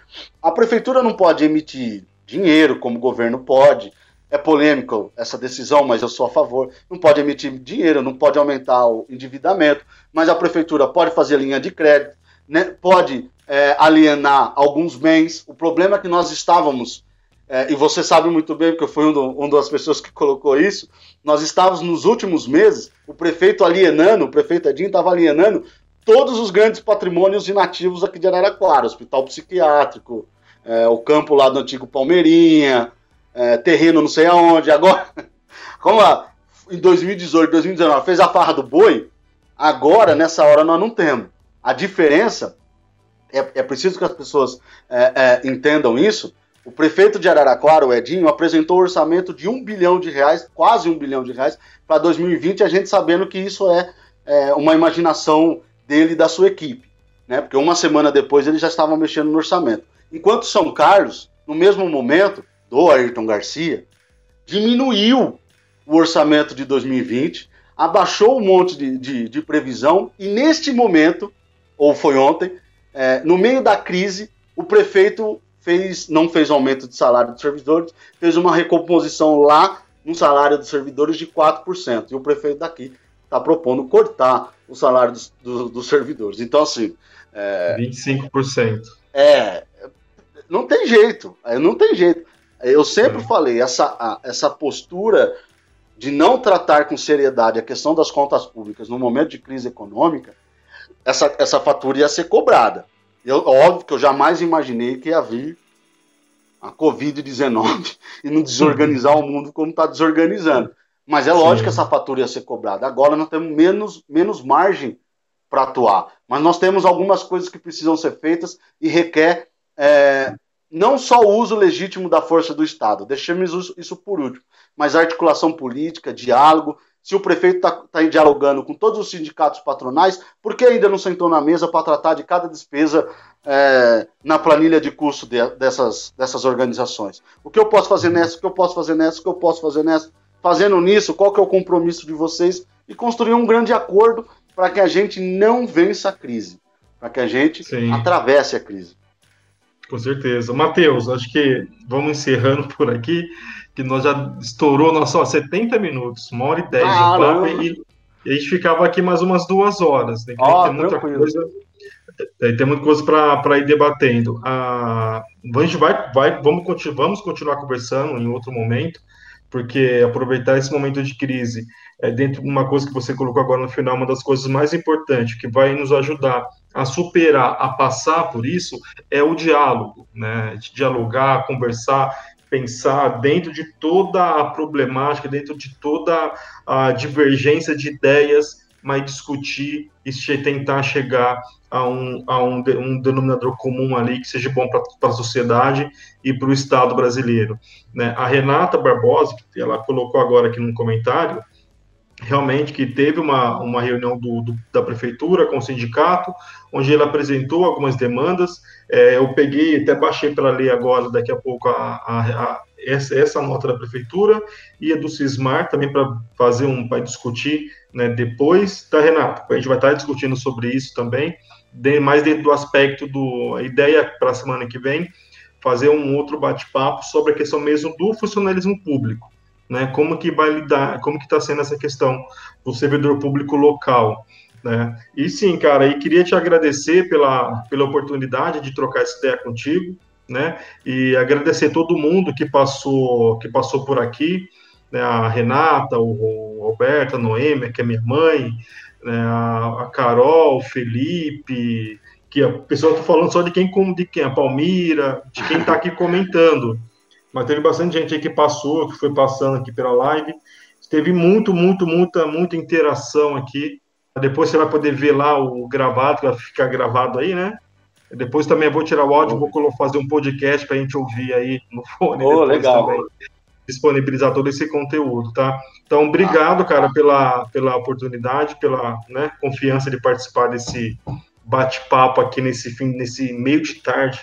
a prefeitura não pode emitir dinheiro, como o governo pode. É polêmico essa decisão, mas eu sou a favor. Não pode emitir dinheiro, não pode aumentar o endividamento, mas a prefeitura pode fazer linha de crédito, né, pode é, alienar alguns bens. O problema é que nós estávamos é, e você sabe muito bem, porque eu fui um, do, um, das pessoas que colocou isso, nós estávamos nos últimos meses, o prefeito alienando, o prefeito Edinho estava alienando todos os grandes patrimônios inativos aqui de Araraquara, hospital psiquiátrico, é, o campo lá do antigo Palmeirinha, é, terreno não sei aonde, agora, como lá, em 2018, 2019, fez a farra do boi, agora, nessa hora, nós não temos. A diferença, é, é preciso que as pessoas é, é, entendam isso, o prefeito de Araraquara, o Edinho, apresentou um orçamento de um bilhão de reais, quase um bilhão de reais, para 2020, a gente sabendo que isso é, é, uma imaginação dele e da sua equipe. Né? Porque uma semana depois eles já estavam mexendo no orçamento. Enquanto São Carlos, no mesmo momento, do Ayrton Garcia, diminuiu o orçamento de 2020, abaixou um monte de, de, de previsão, e neste momento, ou foi ontem, é, no meio da crise, o prefeito fez, não fez aumento de salário dos servidores, fez uma recomposição lá no salário dos servidores de 4%. E o prefeito daqui está propondo cortar o salário dos, dos, dos servidores. Então, assim. É, 25%. É. Não tem jeito. É, não tem jeito. Eu sempre é. falei, essa, essa postura de não tratar com seriedade a questão das contas públicas no momento de crise econômica, essa, essa fatura ia ser cobrada. Eu, óbvio que eu jamais imaginei que ia vir a Covid-19 e não desorganizar o mundo como está desorganizando. Mas é lógico Sim. que essa fatura ia ser cobrada. Agora nós temos menos, menos margem para atuar. Mas nós temos algumas coisas que precisam ser feitas e requer é, não só o uso legítimo da força do Estado, deixemos isso por último, mas articulação política, diálogo, se o prefeito está tá dialogando com todos os sindicatos patronais, por que ainda não sentou na mesa para tratar de cada despesa é, na planilha de custo de, dessas, dessas organizações? O que eu posso fazer nessa, o que eu posso fazer nessa, o que eu posso fazer nessa? fazendo nisso, qual que é o compromisso de vocês e construir um grande acordo para que a gente não vença a crise, para que a gente Sim. atravesse a crise. Com certeza. Matheus, acho que vamos encerrando por aqui, que nós já estourou nossa, ó, 70 minutos, uma hora e dez ah, de papo, e, e, a gente ficava aqui mais umas duas horas. Né? Oh, tem muita coisa, tem muita coisa para ir debatendo. Ah, a gente vai, vai vamos, continu, vamos continuar conversando em outro momento, porque aproveitar esse momento de crise é dentro de uma coisa que você colocou agora no final, uma das coisas mais importantes que vai nos ajudar a superar, a passar por isso, é o diálogo, né? De dialogar, conversar, pensar dentro de toda a problemática, dentro de toda a divergência de ideias, mas discutir e tentar chegar a um, a um, um denominador comum ali que seja bom para a sociedade e para o Estado brasileiro. Né? A Renata Barbosa, que ela colocou agora aqui no comentário, realmente que teve uma, uma reunião do, do, da prefeitura com o sindicato, onde ele apresentou algumas demandas. É, eu peguei, até baixei para ler agora, daqui a pouco, a, a, a, essa, essa nota da prefeitura e a do Cismar, também para fazer um, para discutir né, depois, tá, Renato? A gente vai estar discutindo sobre isso também, de, mais dentro do aspecto do. A ideia para a semana que vem, fazer um outro bate-papo sobre a questão mesmo do funcionalismo público né? Como que vai lidar, como que está sendo essa questão do servidor público local, né? E sim, cara, e queria te agradecer pela, pela oportunidade de trocar essa ideia contigo, né? E agradecer todo mundo que passou que passou por aqui, né? A Renata, o, Roberto, a Noêmia, que é minha mãe, né? a, a Carol, o Felipe, que a pessoa está falando só de quem de quem a Palmira, de quem está aqui comentando mas teve bastante gente aí que passou, que foi passando aqui pela live. Teve muito, muito, muita, muita interação aqui. Depois você vai poder ver lá o gravado, que vai ficar gravado aí, né? Depois também vou tirar o áudio, vou fazer um podcast para a gente ouvir aí no fone. Oh, legal. Também disponibilizar todo esse conteúdo, tá? Então, obrigado, cara, pela, pela oportunidade, pela né, confiança de participar desse bate-papo aqui nesse fim, nesse meio de tarde,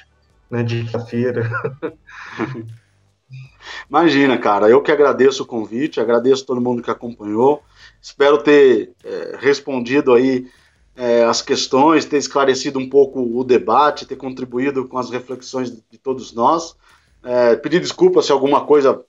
né, de quinta-feira. Imagina, cara, eu que agradeço o convite, agradeço todo mundo que acompanhou. Espero ter é, respondido aí é, as questões, ter esclarecido um pouco o debate, ter contribuído com as reflexões de todos nós. É, pedir desculpa se alguma coisa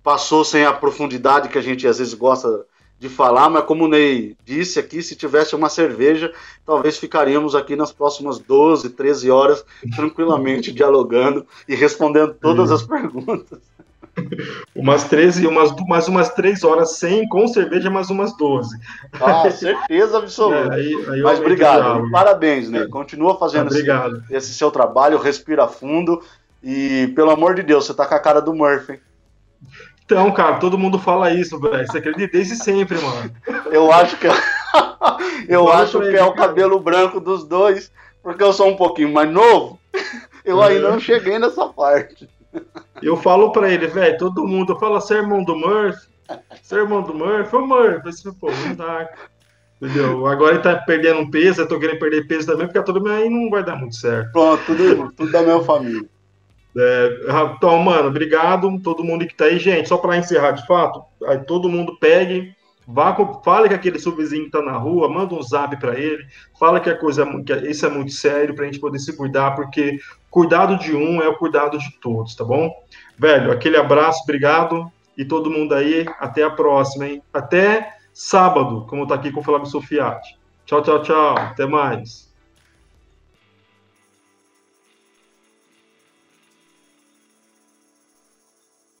passou sem a profundidade que a gente às vezes gosta de falar, mas como o Ney disse aqui, se tivesse uma cerveja, talvez ficaríamos aqui nas próximas 12, 13 horas tranquilamente dialogando e respondendo todas as perguntas. umas 13, umas, mais umas 3 horas sem, com cerveja, mais umas 12. Ah, certeza absoluta. É, aí, aí Mas obrigado, parabéns, né? Continua fazendo esse, esse, seu trabalho, respira fundo e, pelo amor de Deus, você tá com a cara do Murphy. Então, cara, todo mundo fala isso, velho. Você acredita desde sempre, mano. Eu acho que eu acho que é o cabelo branco dos dois, porque eu sou um pouquinho mais novo. Eu é. ainda não cheguei nessa parte. Eu falo pra ele, velho, todo mundo fala, você é irmão do Murphy? Você é irmão do Murphy? Ô Murphy, esse, pô, não dá. Entendeu? Agora ele tá perdendo peso, eu tô querendo perder peso também, porque todo mundo aí não vai dar muito certo. Pronto, tudo, tudo da minha família. É, então, mano, obrigado todo mundo que tá aí. Gente, só para encerrar de fato, aí todo mundo pegue, vá, fale que aquele seu vizinho tá na rua, manda um zap para ele, fala que a coisa que isso é muito sério pra gente poder se cuidar, porque cuidado de um é o cuidado de todos, tá bom? Velho, aquele abraço, obrigado e todo mundo aí, até a próxima, hein? Até sábado, como tá aqui com o Flávio Sofiati. Tchau, tchau, tchau, até mais.